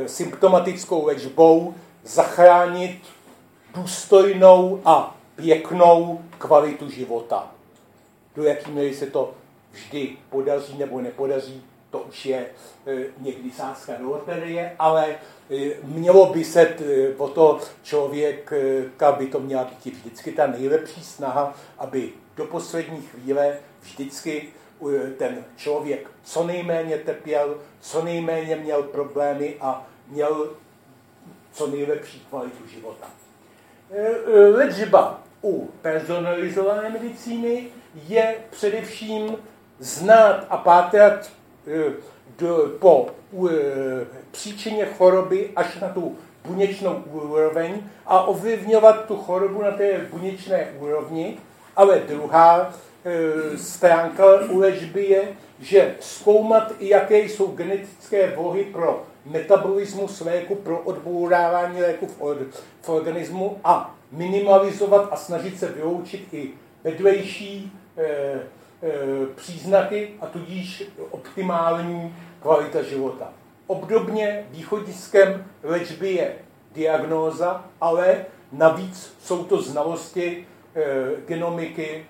symptomatickou léčbou zachránit důstojnou a pěknou kvalitu života. Do jaký míry se to vždy podaří nebo nepodaří, to už je e, někdy sázka do loterie, ale mělo by se e, o to člověk, by to měla být vždycky ta nejlepší snaha, aby do poslední chvíle vždycky ten člověk co nejméně trpěl, co nejméně měl problémy a měl co nejlepší kvalitu života. Léčba u personalizované medicíny je především znát a pátrat Eh, do, po příčině choroby až na tu buněčnou úroveň a ovlivňovat tu chorobu na té buněčné úrovni. Ale druhá e, stránka léčby je, že zkoumat, jaké jsou genetické vlohy pro metabolismus léku, pro odbourávání léku v, or, v organismu a minimalizovat a snažit se vyloučit i vedlejší e, E, příznaky a tudíž optimální kvalita života. Obdobně východiskem léčby je diagnóza, ale navíc jsou to znalosti e, genomiky,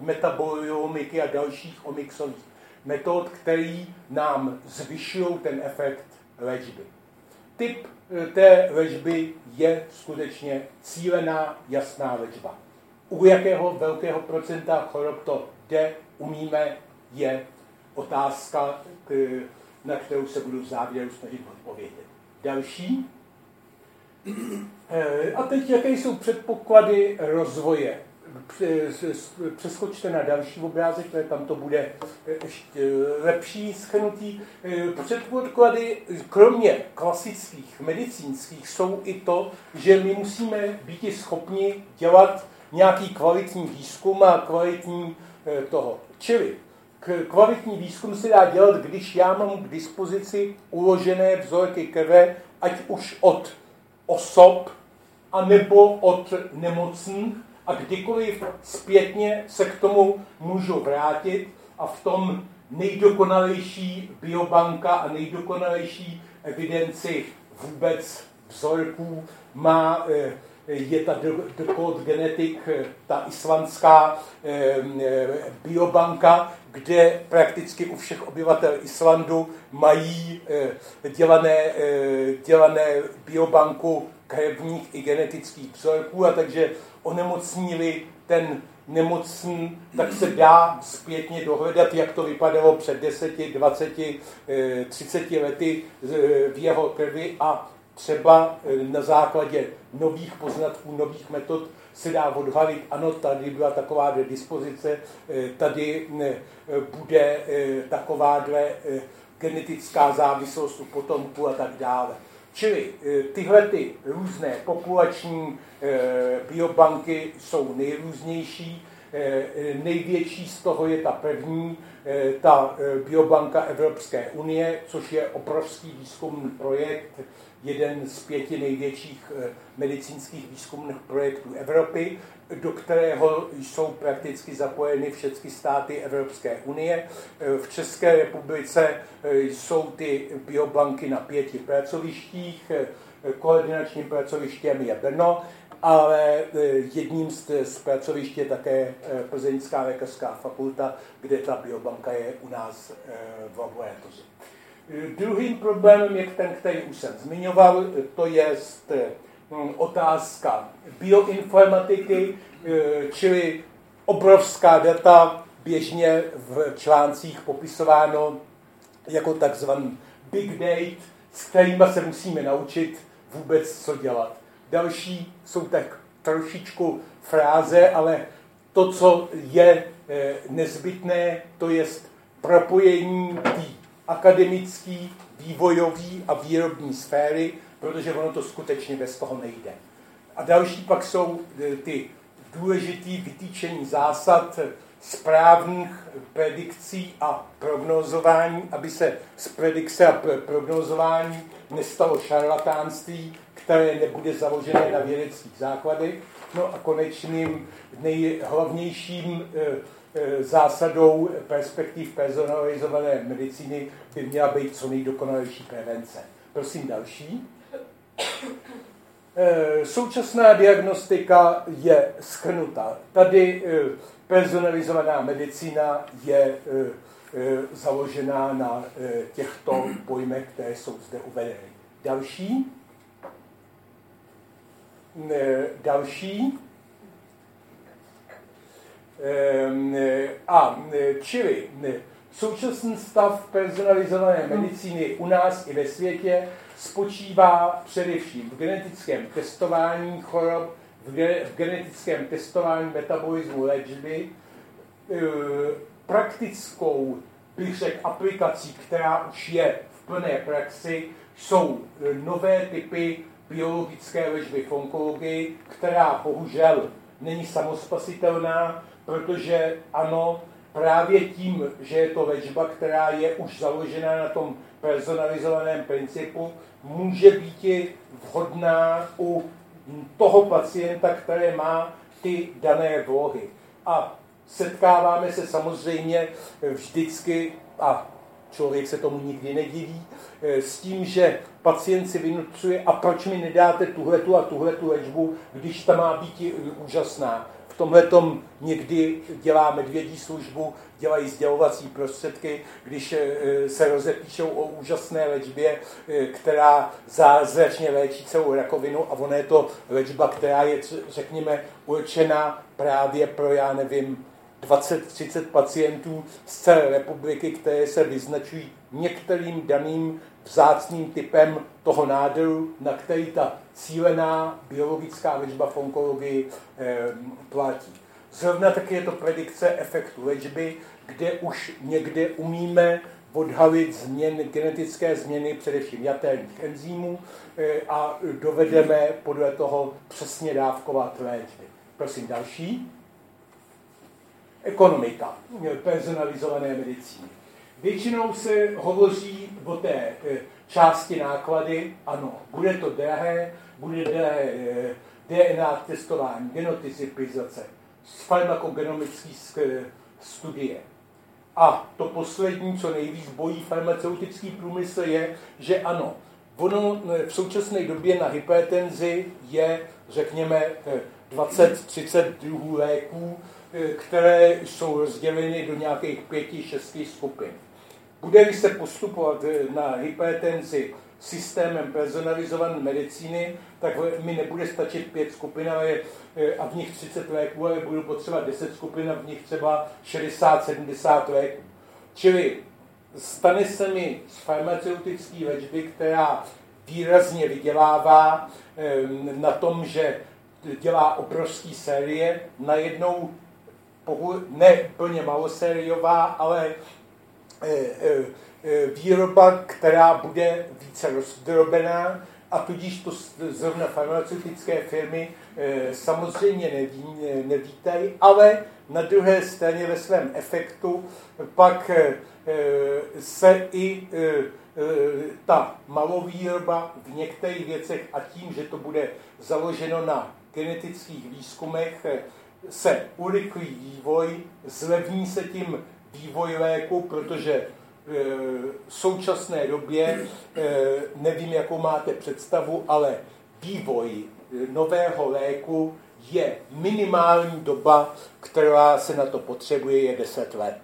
metabolomiky a dalších omixových metod, které nám zvyšují ten efekt léčby. Typ e, té léčby je skutečně cílená, jasná léčba. U jakého velkého procenta chorob to kde umíme, je otázka, na kterou se budu v závěru snažit odpovědět. Další. Eh, a teď, jaké jsou předpoklady rozvoje? Přeskočte na další obrázek, tam to bude ještě lepší schnutí. Eh, předpoklady, kromě klasických medicínských, jsou i to, že my musíme být schopni dělat nějaký kvalitní výzkum a kvalitní Eh, toho. Čili kvalitní výzkum se dá dělat, když já mám k dispozici uložené vzorky krve, ať už od osob, anebo od nemocných. A kdykoliv zpětně se k tomu můžu vrátit a v tom nejdokonalejší biobanka a nejdokonalejší evidenci vůbec vzorků má eh, je ta Decode Genetic, ta islandská biobanka, kde prakticky u všech obyvatel Islandu mají eh, dělané, eh, dělané biobanku krevních i genetických vzorků a takže onemocnili ten nemocný, tak se dá zpětně dohledat, jak to vypadalo před 10, 20, 30 lety v jeho krvi a třeba na základě nových poznatků, nových metod se dá odhalit, ano, tady byla taková dispozice, tady bude takováhle genetická závislost u potomků a tak dále. Čili tyhle ty různé populační biobanky jsou nejrůznější. Největší z toho je ta první, ta biobanka Evropské unie, což je obrovský výzkumný projekt, jeden z pěti největších medicínských výzkumných projektů Evropy do kterého jsou prakticky zapojeny všechny státy Evropské unie. V České republice eh, jsou ty biobanky na pěti pracovištích. Eh, koordinačním pracovištěm je Brno, ale eh, jedním z, z pracovišť je také Plzeňská lékařská fakulta, kde ta biobanka je u nás v laboratoři. Druhým problémem je ten, který už jsem zmiňoval, to je Hm, otázka bioinformatiky, eh, čili obrovská data, běžně v článcích popisováno jako takzvaný big data, s kterými se musíme naučit vůbec co dělat. Další jsou tak trošičku fráze, ale to, co je eh, nezbytné, to je propojení té akademické, vývojové a výrobní sféry protože ono to skutečně bez toho nejde. A další pak jsou e, ty důležitý vytýčení zásad správných predikcí a prognozování, aby se z predikce a prognozování nestalo šarlatánství, které nebude založené na vědeckých základech. No a konečným nejhlavnějším e, e, zásadou perspektiv personalizované medicíny by měla být co nejdokonalejší prevence. Prosím další. Eh, současná diagnostika je schrnuta. Tady eh, personalizovaná medicína je eh, založená na těchto pojmech, které jsou zde uvedeny. Další. Další. A čili současný stav personalizované medicíny u nás i ve světě spočívá především v genetickém testování chorob, v genetickém testování metabolismu léčby, praktickou, bych řekl, aplikací, která už je v plné praxi, jsou nové typy biologické léčby v onkologii, která bohužel není samospasitelná, protože ano, právě tím, že je to léčba, která je už založena na tom personalizovaném principu, může být vhodná u toho pacienta, který má ty dané vlohy. A setkáváme se samozřejmě vždycky, a člověk se tomu nikdy nediví, s tím, že pacient si vynucuje, a proč mi nedáte tuhletu a tuhletu léčbu, když ta má být úžasná. V tomhle někdy dělá medvědí službu, dělají sdělovací prostředky, když eh, se rozepíšou o úžasné léčbě, eh, která zázračně léčí celou rakovinu a ono je to léčba, která je, řekněme, určena právě pro, já nevím, 20-30 pacientů z celé republiky, které se vyznačují některým daným vzácným typem toho nádoru, na který ta cílená biologická léčba v onkologii eh, platí. Zrovna taky je to predikce efektu léčby, kde už někde umíme odhalit změny, genetické změny, především jaterních enzymů eh, a dovedeme podle toho přesně dávkovat léčby. Prosím další. Ekonomika personalizované medicíny. Většinou se hovoří o té eh, části náklady, ano, bude to drahé, bude drahé eh, DNA testování, genotypizace, farmakogenomické studie. A to poslední, co nejvíc bojí farmaceutický průmysl, je, že ano, ono v současné době na hypertenzi je, řekněme, 20-30 druhů léků, které jsou rozděleny do nějakých pěti, šesti skupin. Bude-li se postupovat na hypertenzi systémem personalizované medicíny, tak mi nebude stačit pět skupin ale, e, a v nich 30 léků, ale budu potřebovat 10 skupin a v nich třeba 60-70 léků. Čili stane se mi z farmaceutické léčby, která výrazně vydělává na tom, že dělá obrovský série, najednou ne plně malosériová, ale výroba, která bude více rozdrobená a tudíž to zrovna farmaceutické firmy samozřejmě neví, nevítají, ale na druhé straně ve svém efektu pak se i ta malovýroba v některých věcech a tím, že to bude založeno na genetických výzkumech, se urychlí vývoj, zlevní se tím vývoj léku, protože e, v současné době, e, nevím, jakou máte představu, ale vývoj e, nového léku je minimální doba, která se na to potřebuje, je 10 let.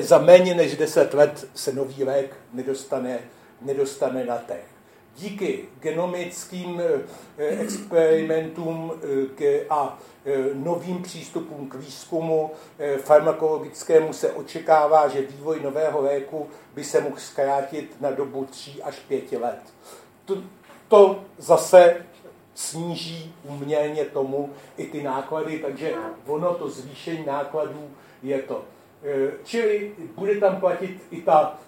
Za méně než 10 let se nový lék nedostane, nedostane na trh díky genomickým experimentům a E, novým přístupům k výzkumu farmakologickému se očekává, že vývoj nového léku by se mohl zkrátit na dobu 3 až 5 let. To, to zase sníží umělně tomu i ty náklady, takže ono to zvýšení nákladů je to. Čili bude tam platit i ta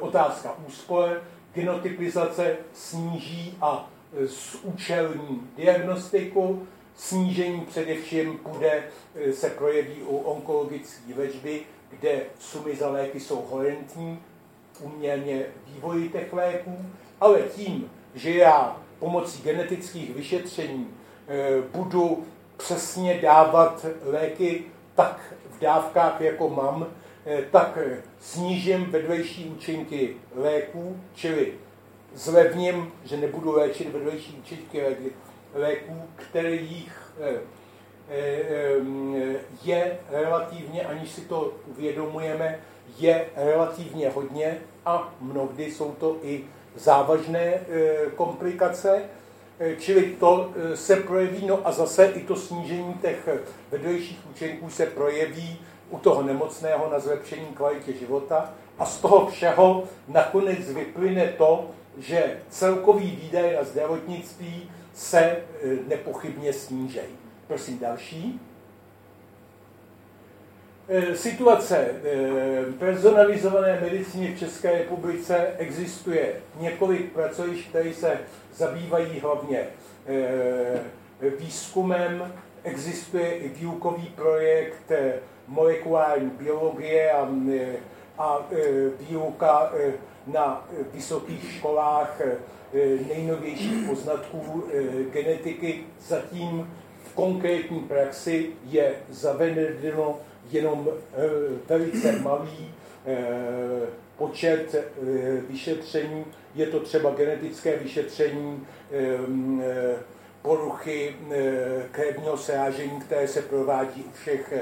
otázka úspor, genotypizace sníží a zúčelní diagnostiku, Snížení především bude, e, se projeví u onkologické léčby, kde sumy za léky jsou horentní, uměrně vývoji těch léků, ale tím, že já pomocí genetických vyšetření e, budu přesně dávat léky tak v dávkách, jako mám, e, tak snížím vedlejší účinky léků, čili zlevním, že nebudu léčit vedlejší účinky léků, kterých eh, eh, je relativně, aniž si to uvědomujeme, je relativně hodně a mnohdy jsou to i závažné eh, komplikace, čili to se projeví, no a zase i to snížení těch vedlejších účinků se projeví u toho nemocného na zlepšení kvalitě života a z toho všeho nakonec vyplyne to, že celkový výdaj na zdravotnictví se e, nepochybně snížejí. Prosím další. E, situace e, personalizované medicíny v České republice existuje několik pracovišť, které se zabývají hlavně výzkumem. Existuje i výukový projekt molekulární biologie a, a výuka na vysokých školách nejnovějších poznatků genetiky. Zatím v konkrétní praxi je zavedeno jenom velice malý počet vyšetření. Je to třeba genetické vyšetření poruchy krevního srážení, které se provádí u všech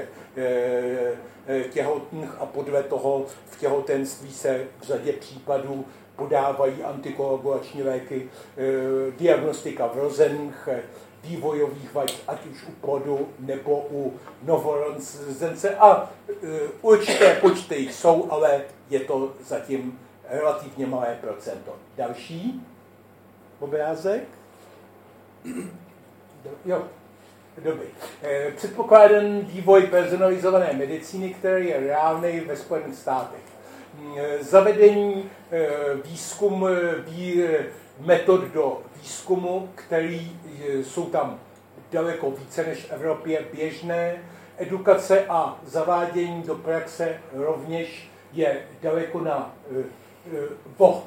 těhotných a podle toho v těhotenství se v řadě případů podávají antikoagulační léky, diagnostika vrozených, vývojových vad, ať už u plodu nebo u novorozence. A určité počty jsou, ale je to zatím relativně malé procento. Další obrázek. Jo, Dobrý. Předpokládaný vývoj personalizované medicíny, který je reálný ve Spojených státech. Zavedení eh, výzkum eh, metod do výzkumu, který eh, jsou tam daleko více než v Evropě běžné. Edukace a zavádění do praxe rovněž je daleko na vo,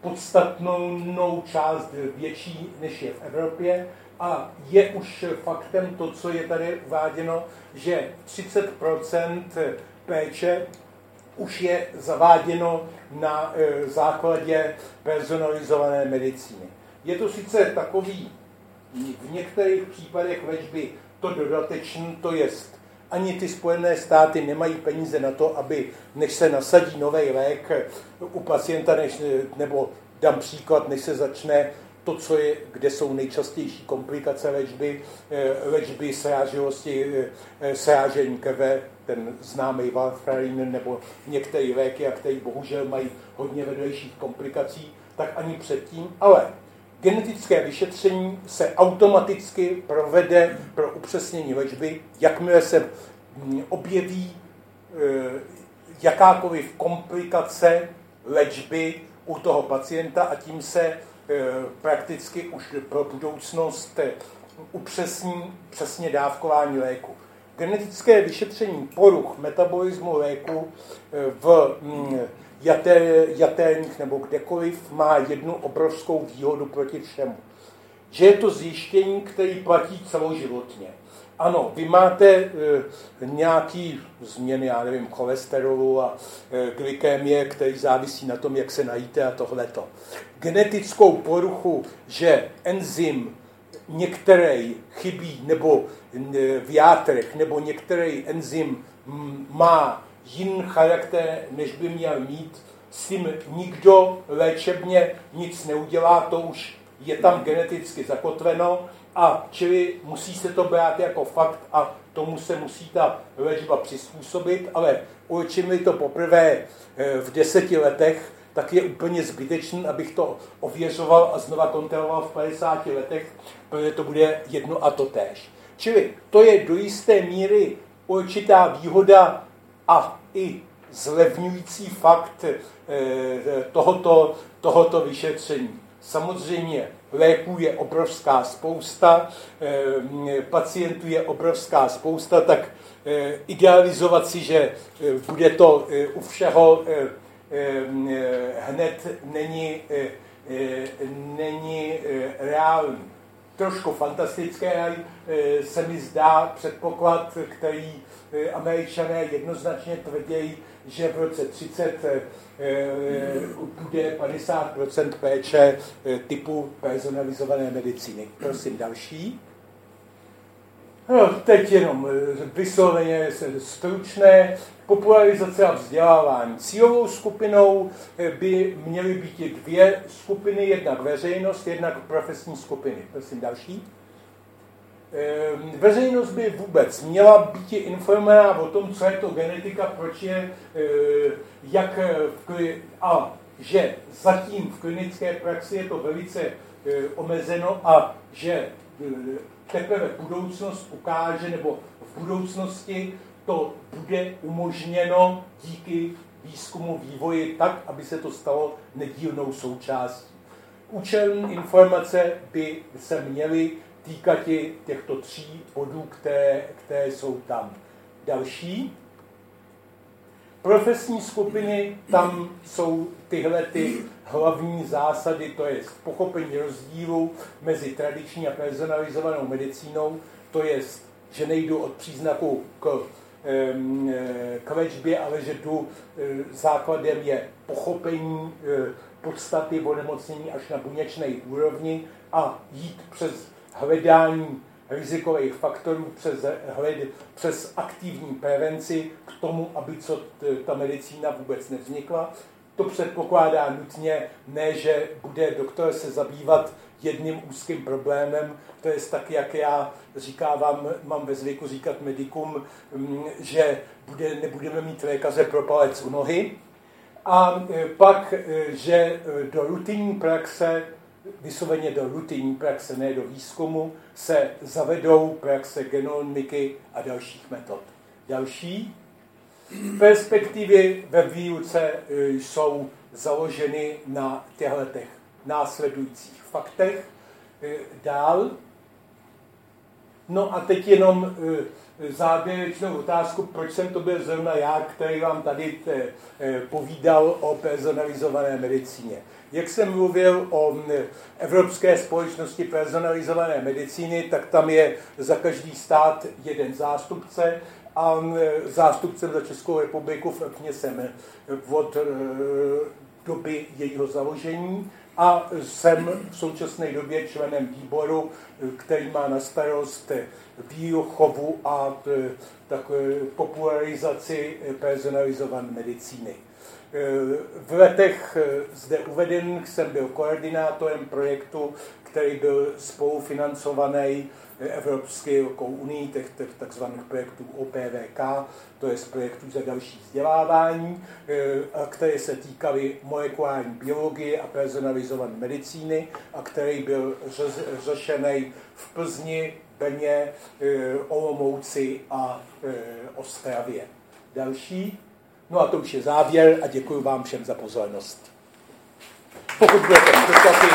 podstatnou část větší, než je v Evropě. A je už faktem to, co je tady uváděno, že 30% péče už je zaváděno na e, základě personalizované medicíny. Je to sice takový v některých případech léčby to dodatečný, to jest ani ty Spojené státy nemají peníze na to, aby než se nasadí nový lék u pacienta, než, nebo dám příklad, než se začne to, co je, kde jsou nejčastější komplikace léčby, e, léčby sráživosti, e, srážení krve, ten známý Warfarin nebo některé léky, a které bohužel mají hodně vedlejších komplikací, tak ani předtím. Ale genetické vyšetření se automaticky provede pro upřesnění léčby, jakmile se objeví e, jakákoliv komplikace léčby u toho pacienta a tím se e, prakticky už pro budoucnost upřesní přesně dávkování léku. Genetické vyšetření poruch metabolismu léku e, v jaté, jaterních nebo kdekoliv má jednu obrovskou výhodu proti všemu. Že je to zjištění, který platí celoživotně. Ano, vy máte e, nějaký změny, já nevím, cholesterolu a e, glykémie, který závisí na tom, jak se najíte a tohleto. Genetickou poruchu, že enzym některý chybí nebo v játrech, nebo některý enzym má jiný charakter, než by měl mít, s tím nikdo léčebně nic neudělá, to už je tam geneticky zakotveno a čili musí se to brát jako fakt a tomu se musí ta léčba přizpůsobit, ale určím to poprvé eh, v deseti letech, tak je úplně zbytečný, abych to ověřoval a znova kontroloval v 50 letech, protože to bude jedno a to též. Čili to je do jisté míry určitá výhoda a i zlevňující fakt eh, tohoto, tohoto vyšetření. Samozřejmě léků je obrovská spousta, eh, pacientů je obrovská spousta, tak eh, idealizovat si, že bude to u všeho hned není, není reálný. Trošku fantastické se mi zdá předpoklad, který američané jednoznačně tvrdí, že v roce 30 eh, eh, bude 50% péče eh, typu personalizované medicíny. Prosím další. No, teď jenom vysloveně stručné. Popularizace a vzdělávání. Cílovou skupinou by měly být dvě skupiny, jednak veřejnost, jednak profesní skupiny. Prosím další. Ehm, veřejnost by vůbec měla být informovaná o tom, co je to genetika, proč je, eh, jak v, a že zatím v klinické praxi je to velice eh, omezeno a že eh, teprve budoucnost ukáže, nebo v budoucnosti to bude umožněno díky výzkumu vývoji tak, aby se to stalo nedílnou součástí. Účelní informace by se měly týkati těchto tří bodů, které, které jsou tam. Další. Profesní skupiny, tam jsou tyhle ty hlavní zásady, to je pochopení rozdílu mezi tradiční a personalizovanou medicínou, to je, že nejdu od příznaku k, k léčbě, ale že tu e, základem je pochopení e, podstaty onemocnění až na buněčné úrovni a jít přes hledání rizikových faktorů přes, hled, přes aktivní prevenci k tomu, aby co ta medicína vůbec nevznikla. To předpokládá nutně ne, že bude doktor se zabývat jedním úzkým problémem, to je tak, jak já říkávám, mám ve zvyku říkat medikům, mm, že bude, nebudeme mít lékaře pro palec u nohy, a e, pak, e, že e, do rutinní praxe vysloveně do rutinní praxe, ne do výzkumu, se zavedou praxe genomiky a dalších metod. Další perspektivy ve výuce e, jsou založeny na těchto následujících faktech. E, dál. No a teď jenom e, závěrečnou otázku, proč jsem to byl zrovna já, který vám tady povídal o personalizované medicíně. Jak jsem mluvil o Evropské společnosti personalizované medicíny, tak tam je za každý stát jeden zástupce a zástupcem za Českou republiku v jsem od e, doby jejího založení a jsem v současné době členem výboru, který má na starost výchovu a tak, popularizaci personalizované medicíny. V letech zde uvedených jsem byl koordinátorem projektu, který byl spolufinancovaný Evropskou unii, těch, těch takzvaných projektů OPVK, to je z projektů za další vzdělávání, které se týkaly molekulární biologie a personalizované medicíny a který byl řešený v Plzni, Brně, Olomouci a Ostravě. Další. No a to už je závěr a děkuji vám všem za pozornost. Pokud budete dotazy,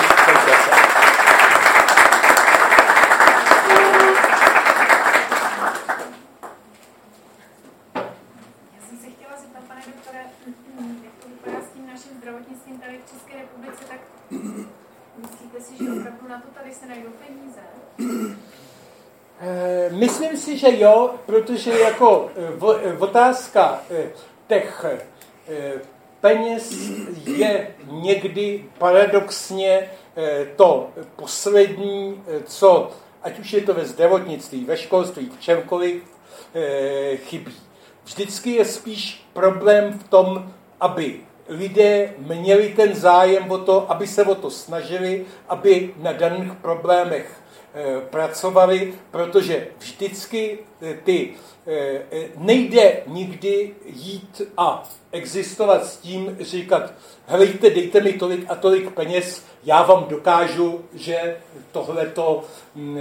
se. Eh, myslím si, že jo, protože jako eh, eh, otázka těch peněz je někdy paradoxně to poslední, co, ať už je to ve zdravotnictví, ve školství, v čemkoliv, chybí. Vždycky je spíš problém v tom, aby lidé měli ten zájem o to, aby se o to snažili, aby na daných problémech Eh, pracovali, protože vždycky eh, ty eh, nejde nikdy jít a existovat s tím, říkat, helejte, dejte mi tolik a tolik peněz, já vám dokážu, že tohleto, mm,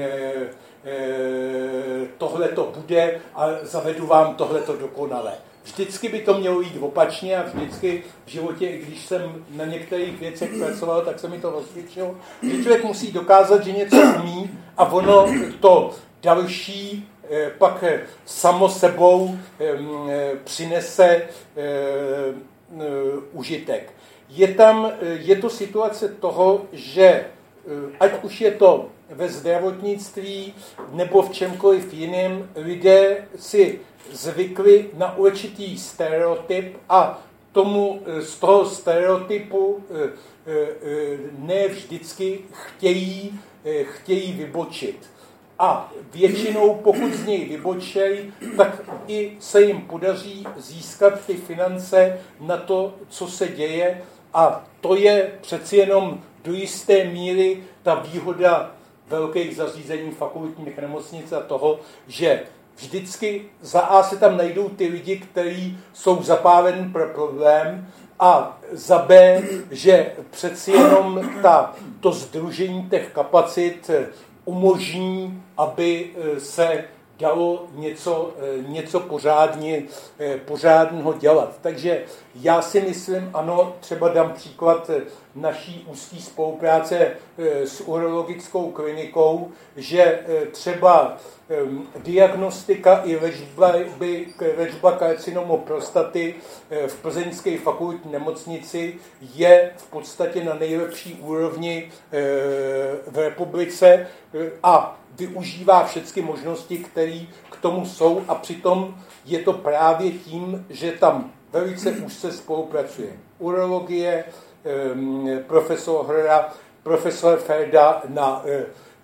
tohleto bude a zavedu vám tohleto dokonale. Vždycky by to mělo jít opačně a vždycky v životě, i když jsem na některých věcech pracoval, tak se mi to osvědčilo, že člověk musí dokázat, že něco umí a ono to další eh, pak eh, samo sebou eh, přinese užitek. Je tam, je to situace toho, že ať už je to ve zdravotnictví nebo v čemkoliv jiném, lidé si zvykli na určitý stereotyp a tomu eh, z toho stereotypu eh, eh, ne vždycky chtějí, chtějí vybočit. A většinou, pokud z něj vybočej, tak i se jim podaří získat ty finance na to, co se děje. A to je přeci jenom do jisté míry ta výhoda velkých zařízení fakultních nemocnic a toho, že vždycky za A se tam najdou ty lidi, kteří jsou zapáleni pro problém a za B, že přeci jenom ta, to združení těch kapacit umožní, aby se dalo něco, něco pořádně, pořádného dělat. Takže já si myslím, ano, třeba dám příklad naší úzké spolupráce s urologickou klinikou, že třeba diagnostika i léčba, by, léčba karcinomu prostaty eh, v plzeňské fakultní nemocnici je v podstatě na nejlepší úrovni eh, v republice eh, a využívá všechny možnosti, které k tomu jsou a přitom je to právě tím, že tam velice úzce spolupracuje urologie, profesor Hra, profesor Ferda na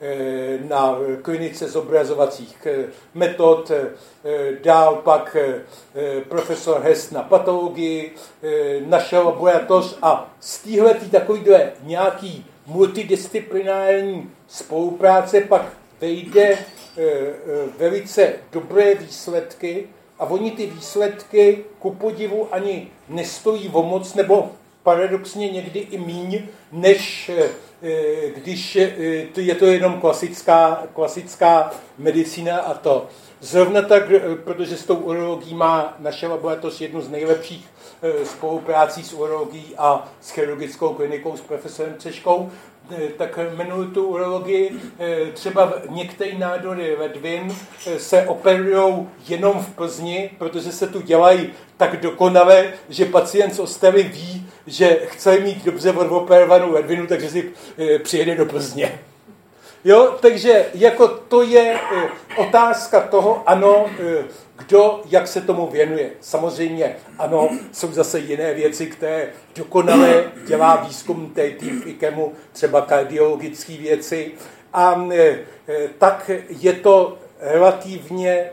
Eh, na klinice zobrazovacích eh, metod, dál pak profesor Hess na patologii, naše laboratoř a z téhletý takovýhle nějaký multidisciplinární spolupráce pak vejde velice dobré výsledky a oni ty výsledky ku podivu ani nestojí o moc, nebo paradoxně někdy i míň, než Eh, když je to jenom klasická, klasická medicína a to. Zrovna tak, protože s tou urologií má naše laboratoř jednu z nejlepších spoluprácí s urologií a s chirurgickou klinikou s profesorem Češkou, tak jmenuji tu urologii, třeba některé nádory ledvin se operují jenom v Plzni, protože se tu dělají tak dokonale, že pacient z Ostravy ví, že chce mít dobře odoperovanou ledvinu, takže si přijede do Plzně. Jo, takže jako to je otázka toho, ano, kdo, jak se tomu věnuje. Samozřejmě, ano, jsou zase jiné věci, které dokonale dělá výzkum té IKEMu, třeba kardiologické věci. A tak je to relativně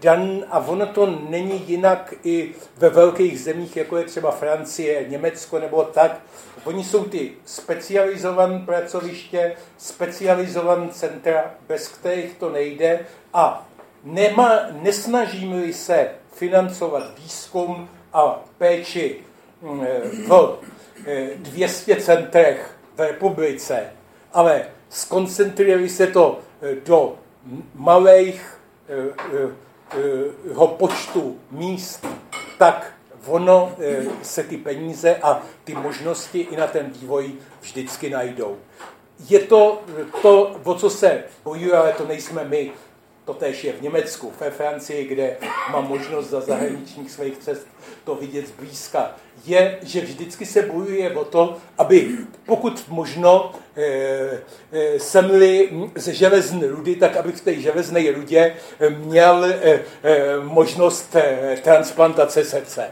dan a ono to není jinak i ve velkých zemích, jako je třeba Francie, Německo nebo tak. Oni jsou ty specializované pracoviště, specializované centra, bez kterých to nejde a nema, nesnažíme se financovat výzkum a péči mm, v 200 centrech v republice, ale skoncentruje se to do malých ho počtu míst, tak ono se ty peníze a ty možnosti i na ten vývoj vždycky najdou. Je to to, o co se bojuje, ale to nejsme my. To tež je v Německu, ve Francii, kde mám možnost za zahraničních svých cest to vidět zblízka. Je, že vždycky se bojuje o to, aby pokud možno e, semli ze železné rudy, tak aby v té železné rudě měl e, e, možnost e, transplantace srdce.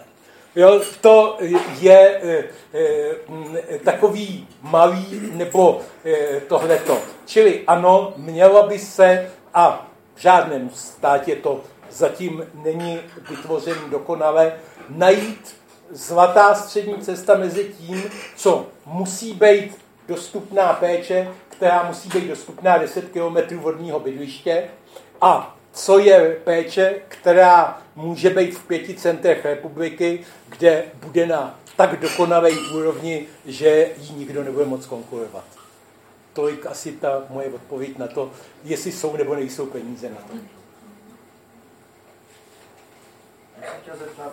Jo, to je e, e, takový malý nebo e, tohleto. Čili ano, měla by se, a v žádném státě to zatím není vytvořen dokonale, najít zlatá střední cesta mezi tím, co musí být dostupná péče, která musí být dostupná 10 km vodního bydliště a co je péče, která může být v pěti centrech republiky, kde bude na tak dokonalé úrovni, že jí nikdo nebude moc konkurovat. Tolik asi ta moje odpověď na to, jestli jsou nebo nejsou peníze na to. Já jsem chtěl zeptat,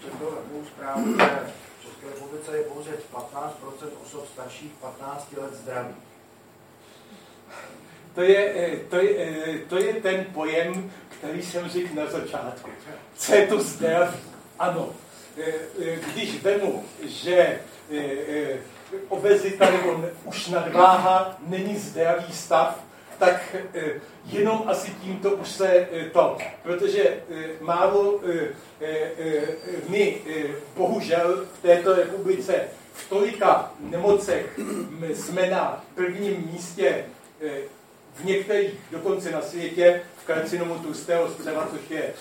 četl takovou zprávu, že v České republice je pouze 15% osob starších 15 let zdraví. To je, eh, to, je, eh, to je ten pojem, který jsem řekl na začátku. Co je to zdraví? Ano. Eh, když vemu, že obezita nebo už nadváha není zdravý stav, tak jenom asi tímto už se to, protože málo my bohužel v této republice v tolika nemocech jsme na prvním místě v některých dokonce na světě v karcinomu tlustého střeva, což je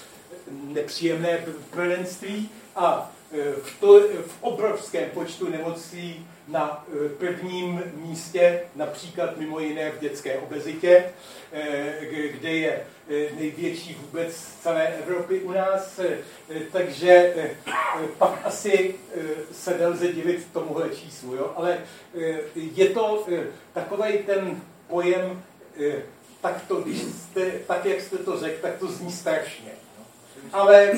nepříjemné prvenství a e, v, to, v obrovském počtu nemocí na e, prvním místě, například mimo jiné v dětské obezitě, e, kde je největší vůbec z celé Evropy u nás. Takže pak asi se nelze divit tomuhle číslu. Jo? Ale je to takový ten pojem tak to, když jste, tak jak jste to řekl, tak to zní strašně. Ale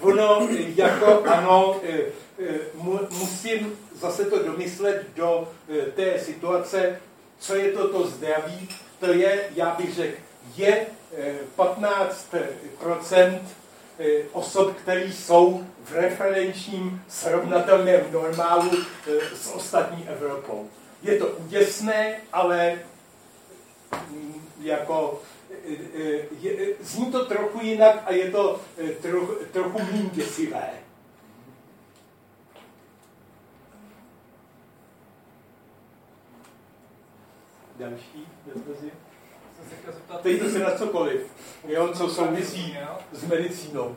ono jako ano, e, e, musím zase to domyslet do e, té situace, co je to to zdraví, to je, já bych řekl, je 15% osob, které jsou v referenčním srovnatelném normálu s ostatní Evropou. Je to úděsné, ale jako je, zní to trochu jinak a je to trochu, trochu méně děsivé. Další dotazy? Ptejte se na cokoliv, jo, co souvisí s medicínou.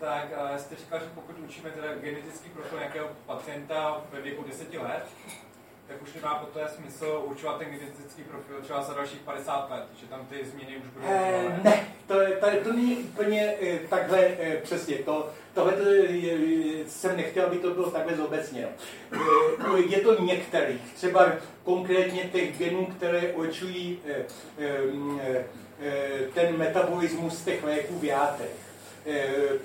Tak jste říkal, že pokud učíme teda genetický profil nějakého pacienta ve věku 10 let, tak už nemá poté smysl určovat ten genetický profil třeba za dalších 50 let, že tam ty změny už budou eh, Ne, to, je, to, to není úplně eh, takhle eh, přesně. To, tohle to, eh, jsem nechtěl, aby to bylo takhle zobecně. Eh, je to některých, třeba konkrétně těch genů, které určují eh, eh, eh, ten metabolismus těch léků v játech.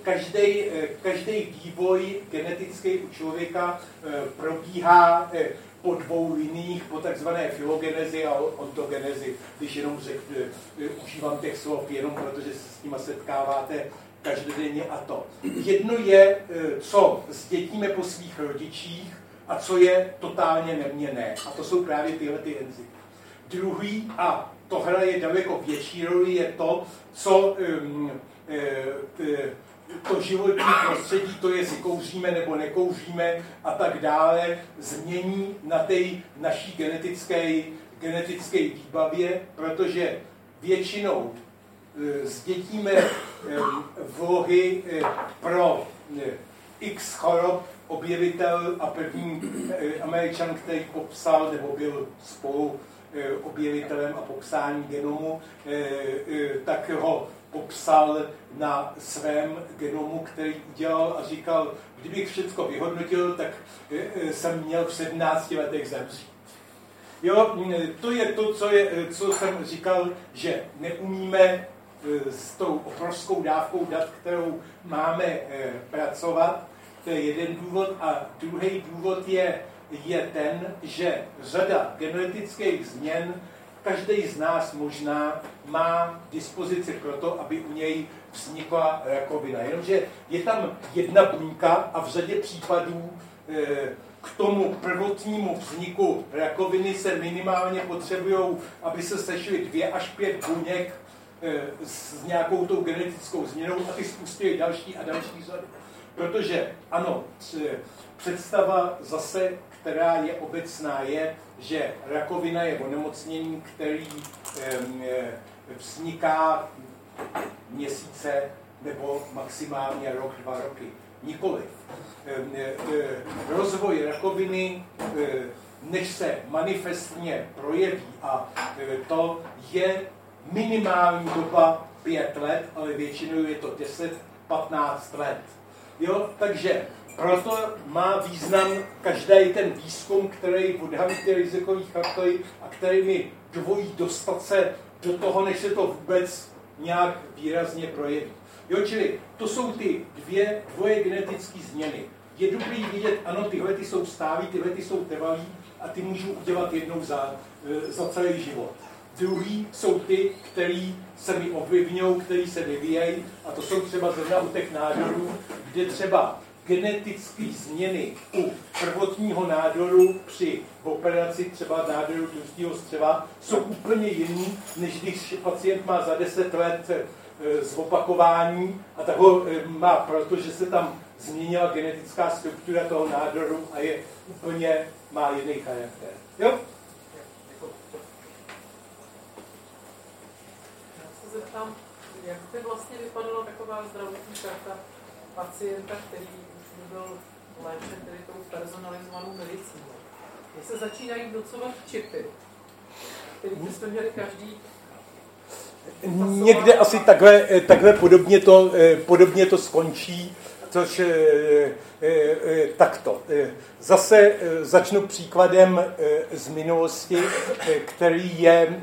Každý, každý vývoj genetický u člověka probíhá po dvou liních, po takzvané filogenezi a ontogenezi, když jenom řek, e, užívám těch slov jenom protože se s nimi setkáváte každodenně a to. Jedno je, e, co zdětíme po svých rodičích a co je totálně neměné. A to jsou právě tyhle ty enzymy. Druhý, a to hraje daleko větší roli, je to, co um, e, to životní prostředí, to jestli kouříme nebo nekouříme a tak dále, změní na té naší genetické, genetické výbavě, protože většinou zdětíme vlohy pro x chorob objevitel a první američan, který popsal nebo byl spolu objevitelem a popsání genomu, tak ho popsal na svém genomu, který udělal a říkal, kdybych všechno vyhodnotil, tak jsem měl v 17 letech zemřít. Jo, to je to, co, je, co jsem říkal, že neumíme s tou obrovskou dávkou dat, kterou máme pracovat. To je jeden důvod. A druhý důvod je, je ten, že řada genetických změn každý z nás možná má dispozici pro to, aby u něj vznikla rakovina. Jenomže je tam jedna buňka a v řadě případů e, k tomu prvotnímu vzniku rakoviny se minimálně potřebují, aby se sešly dvě až pět buněk eh, s nějakou tou genetickou změnou a ty spustí další a další řady. Protože ano, představa zase, která je obecná, je, že rakovina je onemocnění, který vzniká měsíce nebo maximálně rok, dva roky. Nikoliv. Ehm, e, e, rozvoj rakoviny, e, než se manifestně projeví, a to je minimální doba pět let, ale většinou je to 10-15 let. Jo? Takže proto má význam každý ten výzkum, který odhalí ty rizikové faktory a který mi dovolí dostat se do toho, než se to vůbec nějak výrazně projeví. Jo, čili to jsou ty dvě, dvoje genetické změny. Je dobrý vidět, ano, tyhle ty jsou stávý, tyhle ty jsou trvalý a ty můžu udělat jednou za, e, za celý život. Druhý jsou ty, který se mi ovlivňují, který se vyvíjejí a to jsou třeba zrovna u těch nádorů, kde třeba genetické změny u prvotního nádoru při operaci třeba nádoru tlustého střeva jsou úplně jiný, než když pacient má za 10 let E, zopakování a tak ho e, má, protože se tam změnila genetická struktura toho nádoru a je úplně, má jiný charakter. Jo? Já se jak by vlastně vypadala taková zdravotní karta pacienta, který byl léčen tedy tou personalizovanou medicínou. Když se začínají docovat čipy, který byste měli každý někde asi takhle, eh, takhle podobně, to, eh, podobně to skončí, což eh, takto. Zase začnu příkladem z minulosti, který je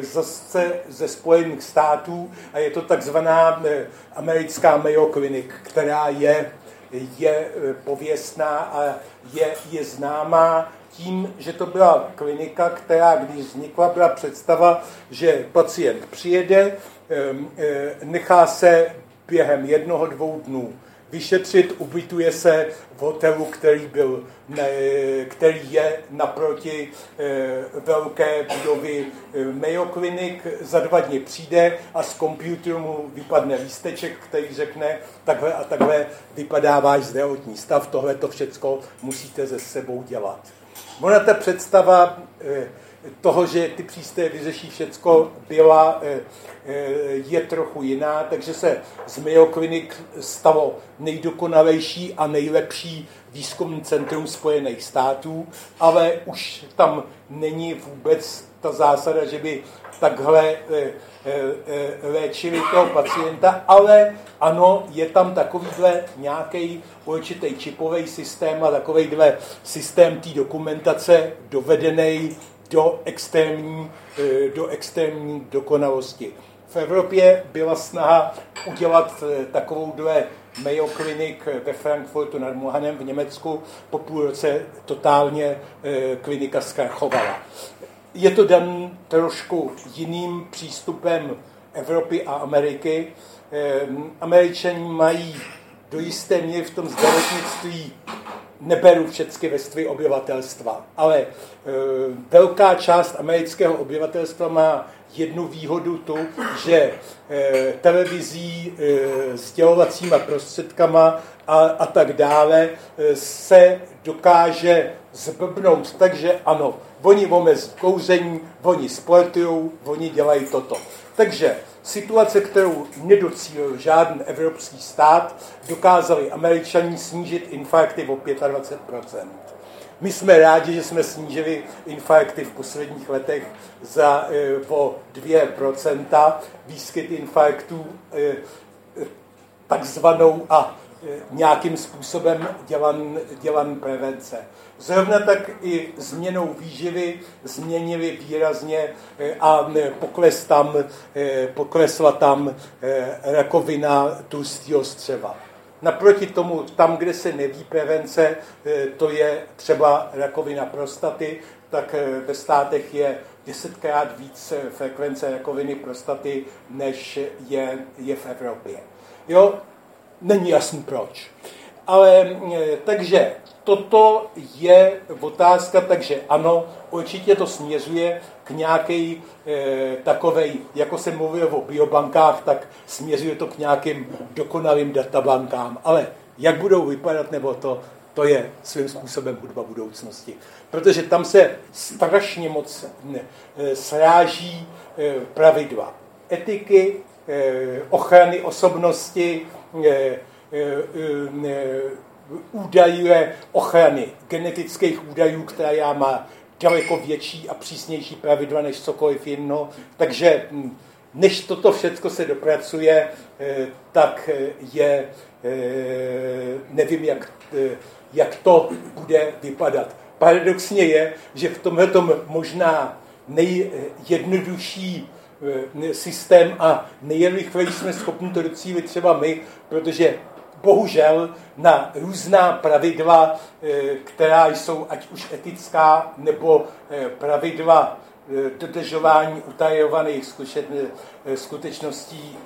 zase ze Spojených států a je to takzvaná americká Mayo Clinic, která je, je pověstná a je, je známá tím, že to byla klinika, která, když vznikla, byla představa, že pacient přijede, nechá se během jednoho, dvou dnů vyšetřit, ubytuje se v hotelu, který, byl, který je naproti velké budovy Mayo Clinic. Za dva dny přijde a z počítače mu vypadne lísteček, který řekne, takhle a takhle vypadá váš zdravotní stav, tohle to všecko musíte ze sebou dělat. Ona ta představa eh, toho, že ty přístroje vyřeší všecko, byla, eh, eh, je trochu jiná, takže se z Mayo Clinic stalo nejdokonalejší a nejlepší výzkumný centrum Spojených států, ale už tam není vůbec ta zásada, že by takhle léčili toho pacienta, ale ano, je tam takovýhle nějaký určitý čipový systém a takovýhle systém té dokumentace dovedený do extrémní, eh, do extrémní dokonalosti. V Evropě byla snaha udělat eh, takovouhle Mayo Clinic ve Frankfurtu nad Mohanem v Německu. Po půl roce totálně eh, klinika zkrachovala. Je to dan trošku jiným přístupem Evropy a Ameriky. Američani mají do jisté míry v tom zdravotnictví neberu všechny vrstvy obyvatelstva, ale e, velká část amerického obyvatelstva má jednu výhodu tu, že e, televizí, e, sdělovacíma prostředkama a, a tak dále e, se dokáže zblbnout, takže ano, oni omezí kouření, oni sportují, oni dělají toto. Takže situace, kterou nedocílil žádný evropský stát, dokázali američani snížit infarkty o 25%. My jsme rádi, že jsme snížili infarkty v posledních letech za, e, o 2%, výskyt infarktů e, takzvanou a nějakým způsobem dělan, dělan prevence. Zrovna tak i změnou výživy změnili výrazně e, a pokles tam, e, poklesla tam rakovina tlustého střeva. Naproti tomu, tam, kde se neví prevence, to je třeba rakovina prostaty, tak ve státech je desetkrát víc frekvence rakoviny prostaty, než je, je v Evropě. Jo, není jasný proč. Ale e, takže toto je otázka, takže ano, určitě to směřuje k nějaké e, takové, jako jsem mluvil o biobankách, tak směřuje to k nějakým dokonalým databankám. Ale jak budou vypadat, nebo to, to je svým způsobem hudba budoucnosti. Protože tam se strašně moc e, sráží e, pravidla etiky, ochrany osobnosti, eh, eh, údajů ochrany genetických údajů, která má daleko větší a přísnější pravidla než cokoliv jiného. Takže hm, než toto všechno se dopracuje, tak je, nevím, jak, jak to bude vypadat. Paradoxně je, že v tomhle možná nejjednodušší Eh, systém a nejrychleji jsme schopni to docílit třeba my, protože bohužel na různá pravidla, eh, která jsou ať už etická nebo eh, pravidla dodržování utajovaných skutečností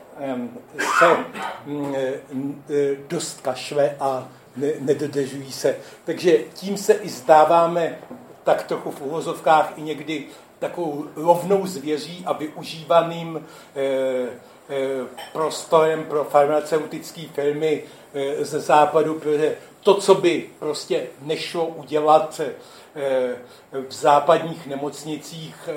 se mm, dost kašle a nedodržují se. Takže tím se i zdáváme tak trochu v uvozovkách i někdy takovou rovnou zvěří a využívaným eh, eh, prostorem pro farmaceutické firmy eh, ze západu, protože to, co by prostě nešlo udělat v západních nemocnicích,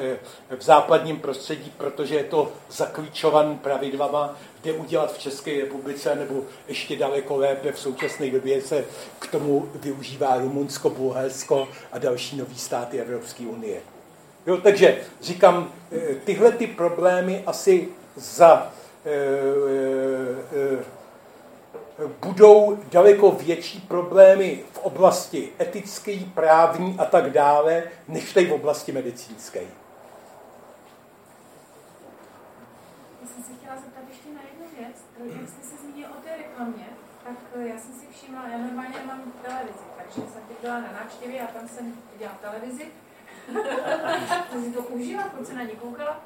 v západním prostředí, protože je to zaklíčovaný pravidlama, jde udělat v České republice, nebo ještě daleko lépe v současné době se k tomu využívá Rumunsko, Bulharsko a další nový státy Evropské unie. Jo, takže říkám, eh, tyhle ty problémy asi za e, e, budou daleko větší problémy v oblasti etické, právní a tak dále, než v oblasti medicínské. Já jsem se chtěla zeptat ještě na jednu věc. Jak jste se zmínil o té reklamě, tak já jsem si všimla, já normálně mám televizi, takže jsem teď byla na návštěvě a tam jsem viděla televizi to si to užila, proč se na ní koukala?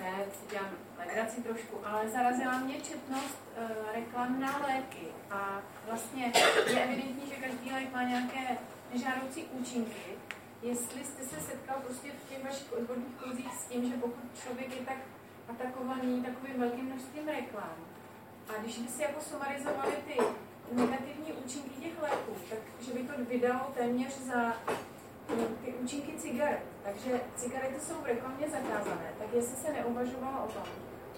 Ne, si dělám legraci trošku, ale zarazila mě četnost uh, reklam na léky. A vlastně je evidentní, že každý lék má nějaké nežádoucí účinky. Jestli jste se setkal prostě v těch vašich odborných kruzích s tím, že pokud člověk je tak atakovaný takovým velkým množstvím reklam, a když by si jako sumarizovali ty negativní účinky těch léků, tak že by to vydalo téměř za ty účinky cigaret. Takže cigarety jsou v reklamě zakázané, tak jestli se neuvažovalo o tom,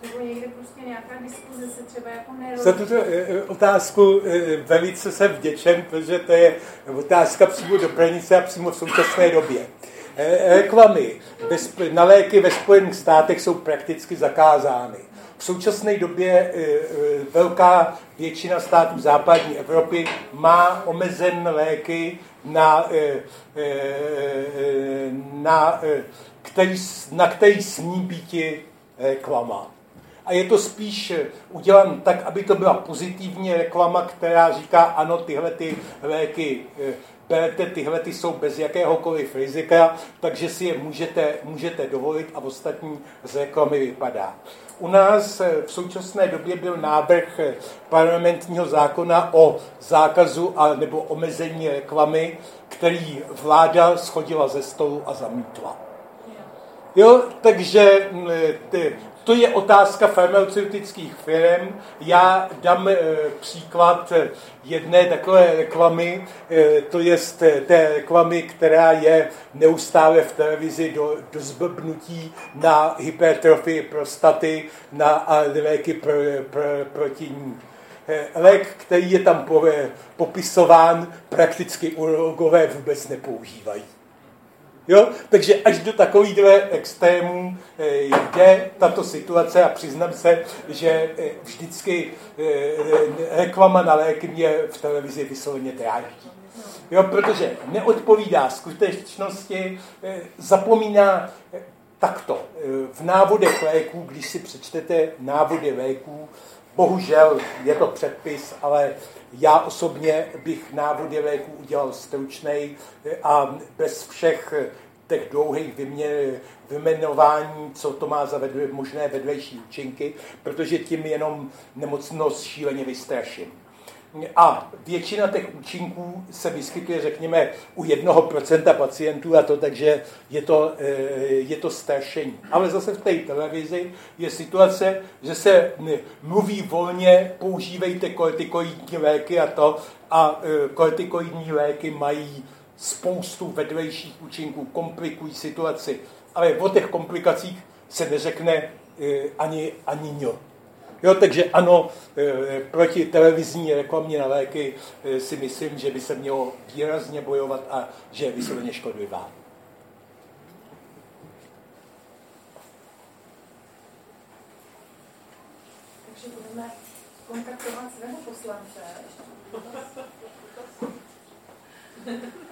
nebo někde prostě nějaká diskuze se třeba jako. Za tuto eh, eh, otázku eh, velice jsem vděčen, protože to je otázka přímo do pranice a přímo v současné době. Reklamy na léky ve Spojených státech jsou prakticky zakázány. V současné době velká většina států západní Evropy má omezen léky na, eh, eh, na, eh, který, na který smí být reklama. A je to spíš udělan tak, aby to byla pozitivní reklama, která říká, ano, tyhle ty léky berete, tyhle ty jsou bez jakéhokoliv rizika, takže si je můžete, můžete dovolit a ostatní z reklamy vypadá. U nás eh, v současné době byl návrh eh, parlamentního zákona o zákazu a nebo omezení reklamy, který vláda schodila ze stolu a zamítla. Jo, takže mm, ty, to je otázka farmaceutických firm. Já dám příklad jedné takové reklamy, to je té reklamy, která je neustále v televizi do, do zblbnutí na hypertrofii prostaty, na léky pro, pro, proti ní. Lék, který je tam popisován, prakticky urologové vůbec nepoužívají. Jo? Takže až do takovýchhle extrémů eh, jde tato situace a přiznám se, že eh, vždycky eh, reklama na léky mě v televizi vysloveně trápí. Jo, protože neodpovídá skutečnosti, zapomíná takto. V návodech léků, když si přečtete návody léků, bohužel je to předpis, ale já osobně bych návody léků udělal stručnej a bez všech těch dlouhých vymenování, co to má za vedle, možné vedlejší účinky, protože tím jenom nemocnost šíleně vystraším. A většina těch účinků se vyskytuje, řekněme, u jednoho procenta pacientů a to, takže je to, eh, je to strašení. Ale zase v té televizi je situace, že se mluví volně, používejte kortikoidní léky a to, a eh, kortikoidní léky mají spoustu vedlejších účinků, komplikují situaci, ale o těch komplikacích se neřekne eh, ani, ani ňo. Jo, takže ano, eh, proti televizní reklamě na léky eh, si myslím, že by se mělo výrazně bojovat a že je vysloveně škodlivá. Takže budeme kontaktovat svého poslance.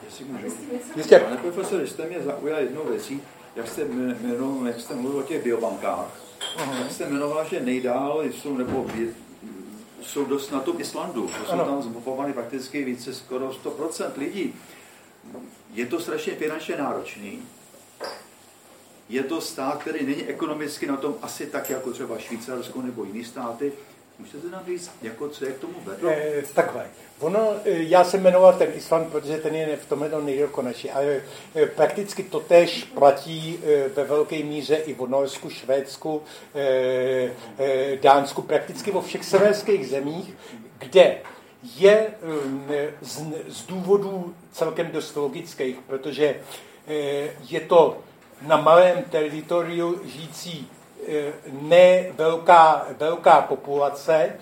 Jestli můžu. Jistě. Pane profesor, jste mě zaujal jednou věcí, jak jste, jmenoval, jak jste mluvil o těch biobankách, uh-huh. jak jste jmenoval, že nejdál jsou, nebo jsou dost na tom Islandu, že jsou tam zmapovaný prakticky více skoro 100% lidí. Je to strašně finančně náročný. Je to stát, který není ekonomicky na tom asi tak, jako třeba Švýcarsko nebo jiné státy. Můžete nám říct, jako, co je k tomu vedlo? Eh, takhle. Ono, eh, já jsem jmenoval ten Island, protože ten je v tom jednom nejdokonečí, ale eh, prakticky to tež platí ve velké míře i v Norsku, Švédsku, Dánsku, prakticky vo všech severských zemích, kde je z, z důvodů celkem dost logických, protože je to na malém teritoriu žijící ne velká, velká populace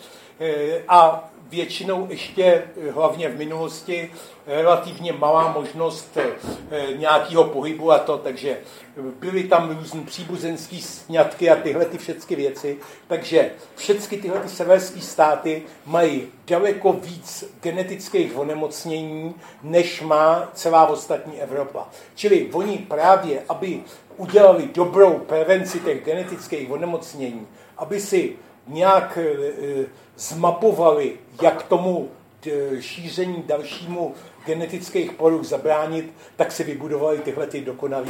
a většinou ještě, eh, hlavně v minulosti, relativně malá možnost eh, nějakého pohybu a to, takže byly tam různé příbuzenské sňatky a tyhle ty všechny věci, takže všechny tyhle ty severské státy mají daleko víc genetických onemocnění, než má celá ostatní Evropa. Čili oni právě, aby udělali dobrou prevenci těch genetických onemocnění, aby si nějak eh, zmapovali, jak tomu eh, šíření dalšímu genetických poruch zabránit, tak si vybudovali tyhle ty dokonalé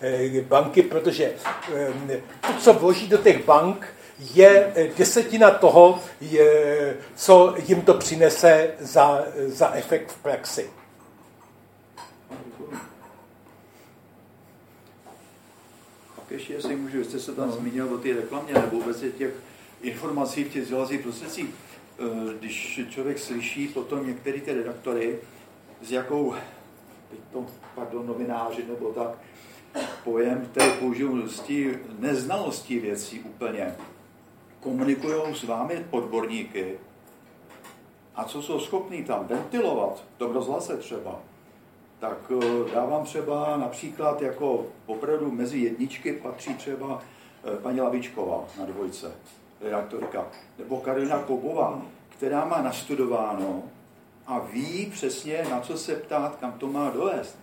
eh, banky, protože to, co vloží do těch bank, je desetina toho, co jim to přinese za, za efekt v praxi. Ještě, jestli můžu, jste se tam no. zmínil o té reklamě nebo vůbec těch informací v těch sdělovacích prostředcích. Eh, když člověk slyší potom některé ty redaktory, s jakou, teď to, pardon, novináři nebo tak, pojem, který použiju z tí neznalostí věcí úplně, komunikují s vámi odborníky a co jsou schopní tam ventilovat, to v rozhlase třeba, tak eh, dávám třeba například jako opravdu mezi jedničky patří třeba eh, paní Lavičková na dvojce. Redaktorka, nebo Karolina Kobová, která má nastudováno a ví přesně, na co se ptát, kam to má dovést.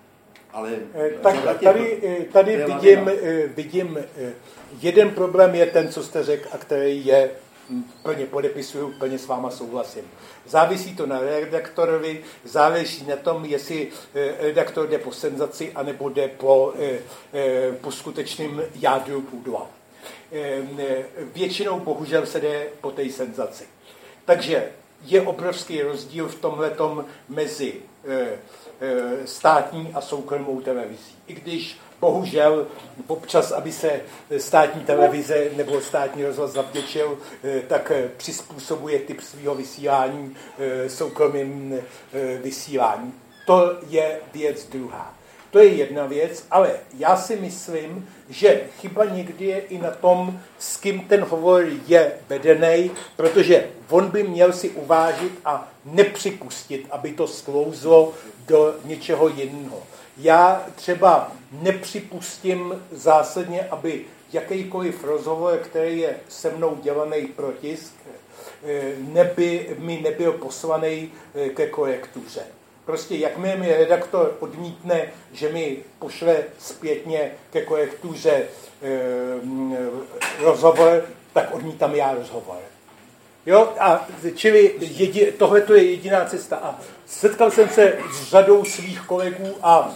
Ale eh, tak tady, tady vidím, vidím, jeden problém je ten, co jste řekl, a který je plně podepisuju, plně s váma souhlasím. Závisí to na redaktorovi, závisí na tom, jestli redaktor jde po senzaci, anebo jde po, po skutečným jádru půdova. Ehm, většinou bohužel se jde po té senzaci. Takže je obrovský rozdíl v tomhletom mezi státní a soukromou televizí. I když bohužel občas, aby se státní televize nebo státní rozhlas zavděčil, tak přizpůsobuje typ svého vysílání soukromým vysílání. To je věc druhá. To je jedna věc, ale já si myslím, že chyba někdy je i na tom, s kým ten hovor je vedený, protože on by měl si uvážit a nepřipustit, aby to sklouzlo do něčeho jiného. Já třeba nepřipustím zásadně, aby jakýkoliv rozhovor, který je se mnou dělaný pro tisk, eh, neby, mi nebyl poslaný eh, ke korektuře. Prostě jakmile mi redaktor odmítne, že mi pošle zpětně ke korektuře e, rozhovor, tak odmítám já rozhovor. Jo, a čili jedi, tohle je jediná cesta. A setkal jsem se s řadou svých kolegů a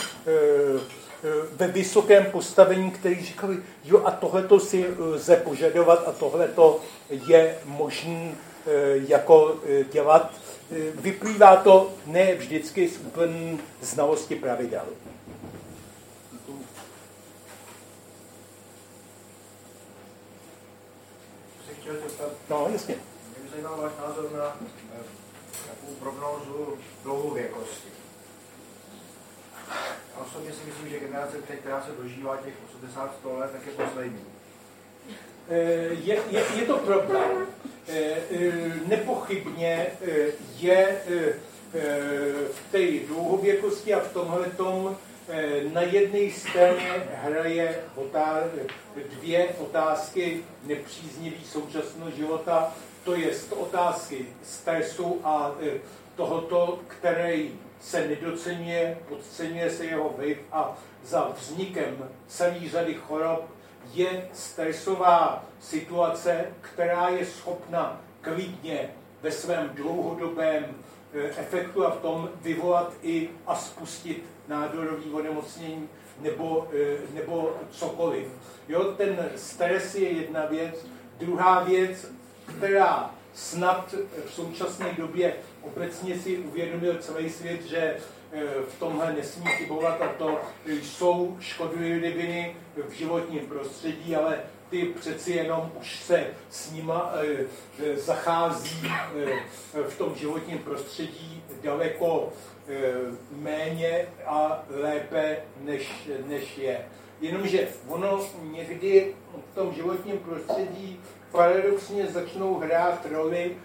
ve vysokém postavení, kteří říkali, jo a tohleto si lze požadovat a tohleto je možné jako dělat vyplývá to ne vždycky z úplné znalosti pravidel. No, jasně. Mě by zajímal váš názor na eh, takovou prognózu dlouhověkosti. Osobně si myslím, že generace, která se dožívá těch 80-100 let, tak je poslední. Eh, je, je, je to problém. Eh, eh, nepochybně je v té dlouhověkosti a v tomhle tom na jedné straně hraje dvě otázky nepříznivý současného života, to je otázky stresu a tohoto, který se nedocenuje, podceňuje se jeho vliv a za vznikem celé řady chorob je stresová situace, která je schopna klidně ve svém dlouhodobém eh, efektu a v tom vyvolat i a spustit nádorový onemocnění nebo, eh, nebo cokoliv. Jo, ten stres je jedna věc. Druhá věc, která snad v současné době obecně si uvědomil celý svět, že Eh, v tomhle nesmí chybovat a to jsou škodliviny v životním prostředí, ale ty přeci jenom už se s nima eh, eh, zachází v tom životním prostředí daleko méně a lépe, než, než je. Jenomže ono někdy v tom životním prostředí paradoxně začnou hrát roli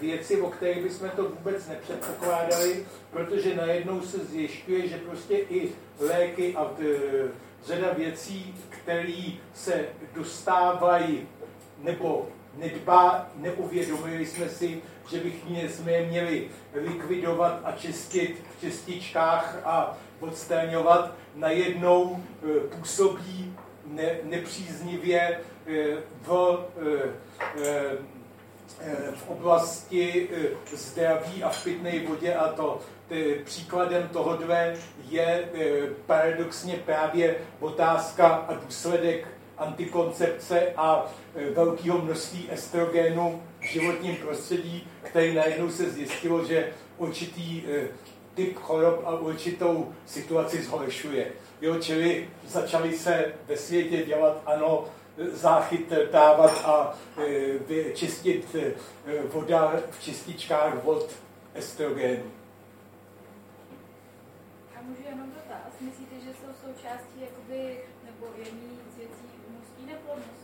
věci, o kterých bychom to vůbec nepředpokládali, protože najednou se zjišťuje, že prostě i léky a řada věcí, které se dostávají nebo nedbá, neuvědomili jsme si, že bychom je měli likvidovat a čistit v čističkách a odstraňovat, najednou e, působí ne, nepříznivě e, v e, v oblasti zdraví a v pitné vodě a to příkladem tohohle je e, paradoxně právě otázka a důsledek antikoncepce a velkého množství estrogenu v životním prostředí, který najednou se zjistilo, že určitý typ chorob a určitou situaci zhoršuje. Jo, čili začaly se ve světě dělat, ano, záchyt távat a čistit voda v čističkách od estrogenu můžu jenom dotaz? Myslíte, že jsou součástí jakoby, nebo jední z věcí mužské neplodnosti?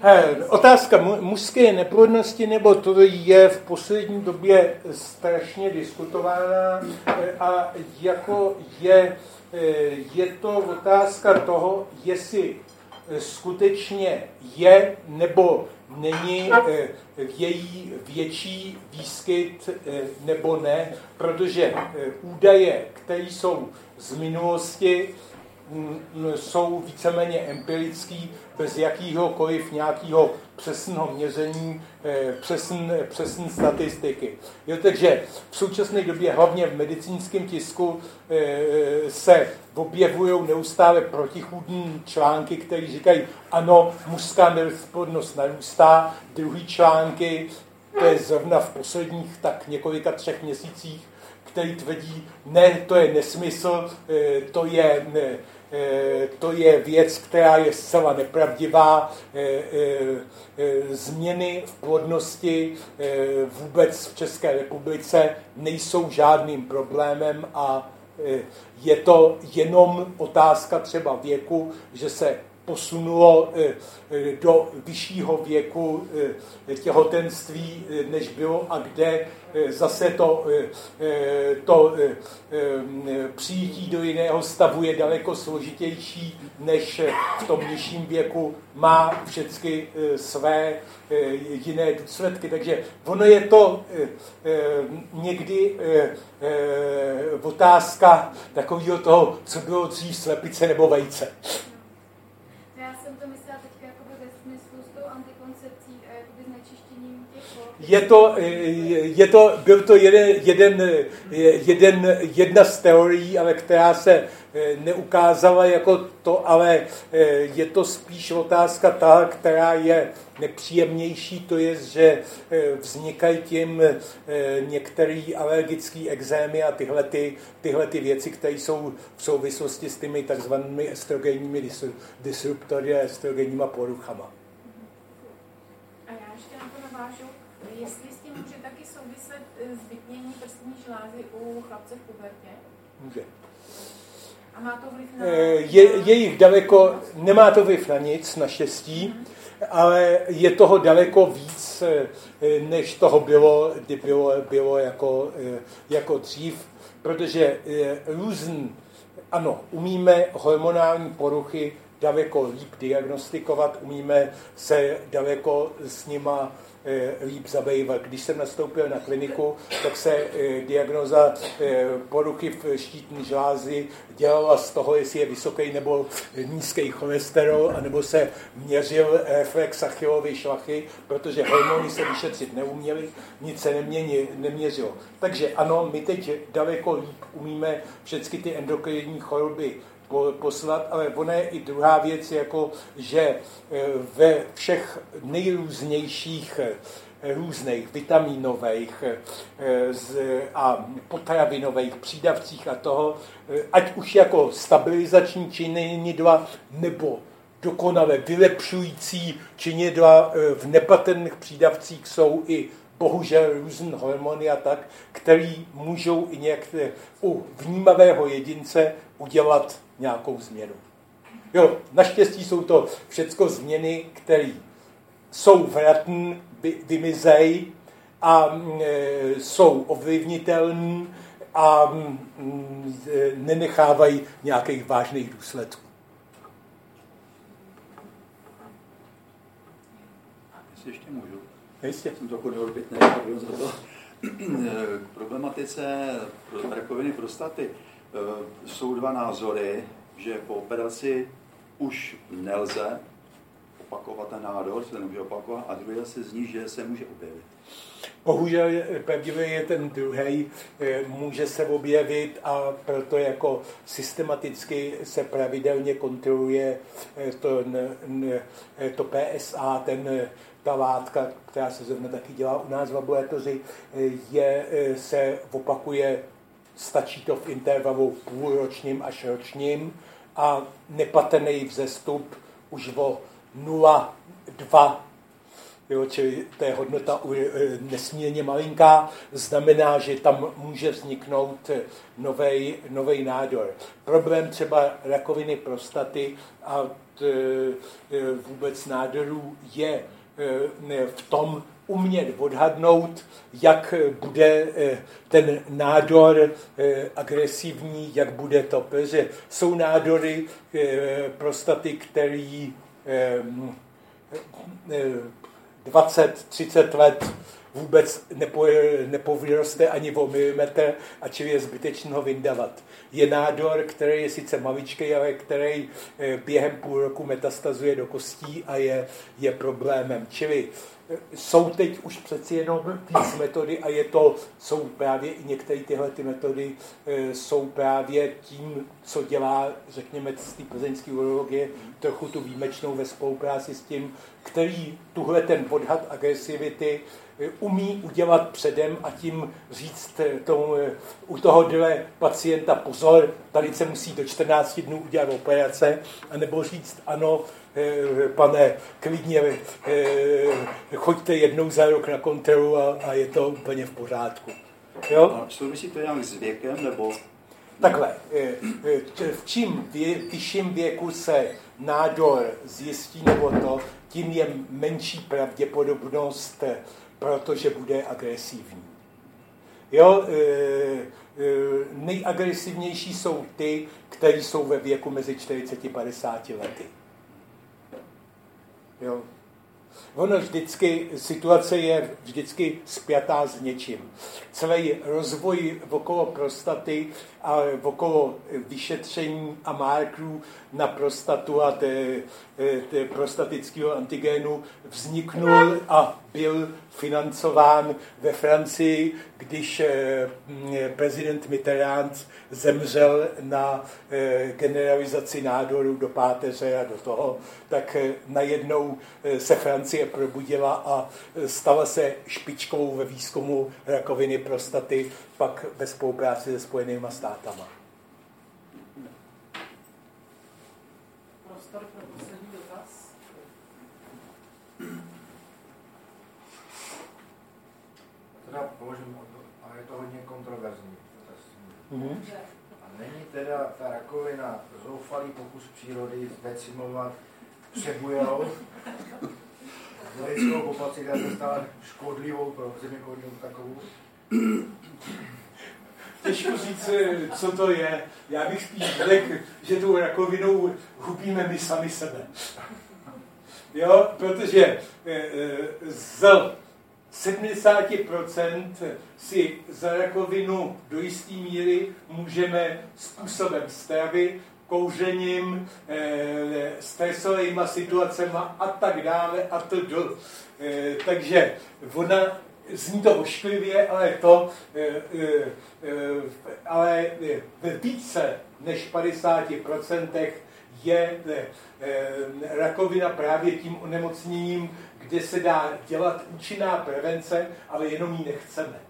He, otázka mužské neplodnosti, nebo to je v poslední době strašně diskutována a jako je, je to otázka toho, jestli skutečně je nebo není eh, její větší výskyt eh, nebo ne, protože eh, údaje, které jsou z minulosti, mm, jsou víceméně empirický, bez jakýhokoliv nějakého přesného měření, přesné přesný statistiky. Jo, takže v současné době, hlavně v medicínském tisku, se objevují neustále protichůdní články, které říkají, ano, mužská neplodnost narůstá, druhý články, to je zrovna v posledních tak několika třech měsících, který tvrdí, ne, to je nesmysl, eh, to je, eh, to je věc, která je zcela nepravdivá. Změny v plodnosti vůbec v České republice nejsou žádným problémem a je to jenom otázka třeba věku, že se posunulo eh, eh, do vyššího věku eh, těhotenství, než bylo a kde zase to, to přijítí do jiného stavu je daleko složitější než v tom nižším věku, má všechny své jiné důsledky. Takže ono je to někdy otázka takového toho, co bylo dřív slepice nebo vejce. Je to, je to, byl to jeden, jeden, jeden, jedna z teorií, ale která se eh, neukázala jako to, ale eh, je to spíš otázka ta, která je nepříjemnější, to je, že eh, vznikají tím některé alergické exémy a tyhle, ty, tyhle ty věci, které jsou v souvislosti s těmi takzvanými estrogenními disruptory a estrogenníma poruchama. A já ještě na to navážu jestli s tím může taky souviset eh, zbytnění prstní žlázy u chlapce v pubertě? Může. A má to vliv na... Eh, je, je jich daleko, nemá to vliv na nic, naštěstí, mm. ale je toho daleko víc, eh, než toho bylo, kdy bylo, bylo jako, jako dřív, protože různý, ano, umíme hormonální poruchy daleko líp diagnostikovat, umíme se daleko s nima líp zabývat. Když jsem nastoupil na kliniku, tak se eh, diagnoza eh, poruchy v štítní žlázy dělala z toho, jestli je vysoký nebo nízký cholesterol, anebo se měřil reflex Achillovy šlachy, protože hormony se vyšetřit neuměly, nic se neměni, neměřilo. Takže ano, my teď daleko líp umíme všechny ty endokrinní choroby poslat, ale ona je i druhá věc, jako že e, ve všech nejrůznějších e, různých vitamínových e, a potravinových přídavcích a toho, ať už jako stabilizační činidla nebo dokonale vylepšující činidla v nepatrných přídavcích jsou i bohužel různé hormony a tak, který můžou i nějak u vnímavého jedince udělat nějakou změnu. Jo, naštěstí jsou to všechno změny, které jsou vratné, vymizej a mm, e, jsou ovlivnitelné a mm, e, nenechávají nějakých vážných důsledků. Jestli ještě můžu. Jistě. Jsem trochu neodbitný, za to. K problematice rakoviny prostaty jsou dva názory, že po operaci už nelze opakovat ten nádor, se nemůže opakovat, a druhý se zní, že se může objevit. Bohužel pravdivě je ten druhý, eh, může se objevit a proto jako systematicky se pravidelně kontroluje eh, to, to PSA, ten, ta látka, která se zrovna taky dělá u nás v laboratoři, je, se opakuje stačí to v intervalu půlročním až ročním a nepatrný vzestup už o 0,2 Jo, čili to je hodnota e, nesmírně malinká, znamená, že tam může vzniknout nový nádor. Problém třeba rakoviny prostaty a t, e, vůbec nádorů je v tom, umět odhadnout, jak bude eh, ten nádor eh, agresivní, jak bude to, protože jsou nádory eh, prostaty, který 20-30 let vůbec nepo, nepovyroste ani o milimetr a čili je zbytečný ho vyndavat. Je nádor, který je sice maličký, ale který během půl roku metastazuje do kostí a je, je problémem. Čili jsou teď už přeci jenom víc metody a je to, jsou právě i některé tyhle ty metody, e, jsou právě tím, co dělá, řekněme, z té plzeňské urologie, trochu tu výjimečnou ve spolupráci s tím, který tuhle ten odhad agresivity umí udělat předem a tím říct tomu, u tohohle pacienta pozor, tady se musí do 14 dnů udělat operace, anebo říct ano, pane, klidně choďte jednou za rok na kontrolu a, a je to úplně v pořádku. Jo? A souvisí to nějak s věkem, nebo Takhle, v čím vě, vyšším věku se nádor zjistí nebo to, tím je menší pravděpodobnost, protože bude agresivní. Jo, nejagresivnější jsou ty, kteří jsou ve věku mezi 40 a 50 lety. Jo. Ono vždycky, situace je vždycky spjatá s něčím. Celý rozvoj okolo prostaty a okolo vyšetření a markerů na prostatu a té, té prostatického antigénu vzniknul a byl financován ve Francii, když eh, prezident Mitterrand zemřel na eh, generalizaci nádoru do páteře a do toho, tak eh, najednou se Francie probudila a stala se špičkou ve výzkumu rakoviny prostaty, pak ve spolupráci se Spojenými státama. Prostor pro poslední dotaz. Teda položím, a je to hodně kontroverzní. Mm-hmm. A není teda ta rakovina zoufalý pokus přírody zdecimovat přebujelou lidskou populaci, která se stala škodlivou pro zeměkoulivou takovou? Těžko říct, co to je. Já bych spíš řekl, že tou rakovinou hubíme my sami sebe. Jo, protože eh, eh, z 70% si za rakovinu do jisté míry můžeme způsobem stravy, kouřením, eh, stresovými situacemi a tak dále a to do. Takže ona zní to ošklivě, ale to, ale ve více než 50% je rakovina právě tím onemocněním, kde se dá dělat účinná prevence, ale jenom ji nechceme.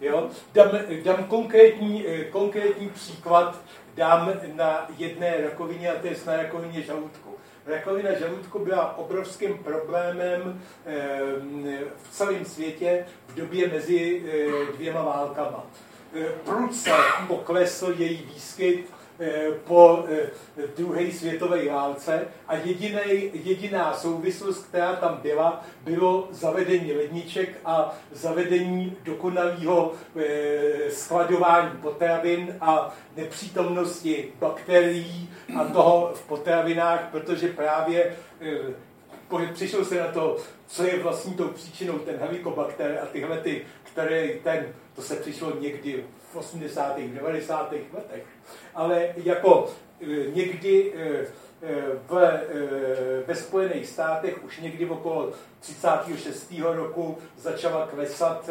Jo? Dám, dám konkrétní, konkrétní příklad, dám na jedné rakovině, a to je na rakovině žaludku. Rakovina žaludku byla obrovským problémem v celém světě v době mezi dvěma válkama. Prudce poklesl její výskyt Eh, po eh, druhé světové válce a jedinej, jediná souvislost, která tam byla, bylo zavedení ledniček a zavedení dokonalého eh, skladování potravin a nepřítomnosti bakterií a toho v potravinách, protože právě přišel se na to, co je vlastně tou příčinou, ten helikobakter a tyhle ty, které ten, to se přišlo někdy v 80. 90. letech ale jako e, někdy e, e, v, ve Spojených státech už někdy okolo 36. roku začala klesat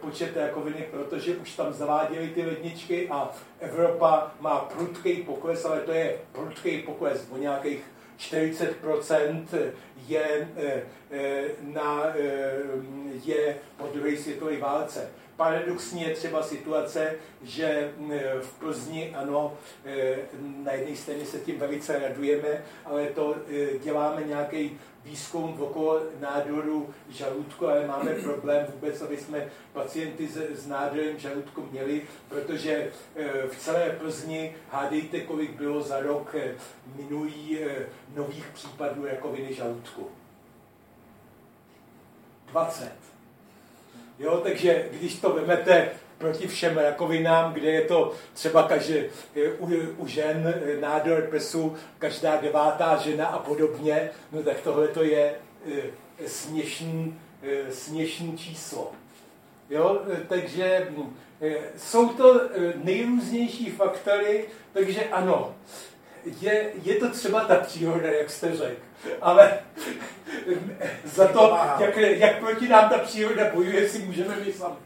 počet rakoviny, protože už tam zaváděly ty ledničky a Evropa má prudký pokles, ale to je prudký pokles o nějakých 40% je, na, je po druhé světové válce paradoxní je třeba situace, že v Plzni, ano, e, na jedné straně se tím velice radujeme, ale to e, děláme nějaký výzkum okolo nádoru žaludku, ale máme problém vůbec, aby jsme pacienty s, nádorem žaludku měli, protože v celé Plzni, hádejte, kolik bylo za rok minulý nových případů rakoviny žaludku. 20. Jo, takže když to vemete proti všem rakovinám, kde je to třeba každé, u, u žen nádor prsu, každá devátá žena a podobně, no tak tohle to je e, směšný, směšný číslo. Jo, takže e, jsou to nejrůznější faktory, takže ano, je, je to třeba ta příroda, jak jste řekl, ale za to, jak, jak proti nám ta příroda bojuje, si můžeme my sami.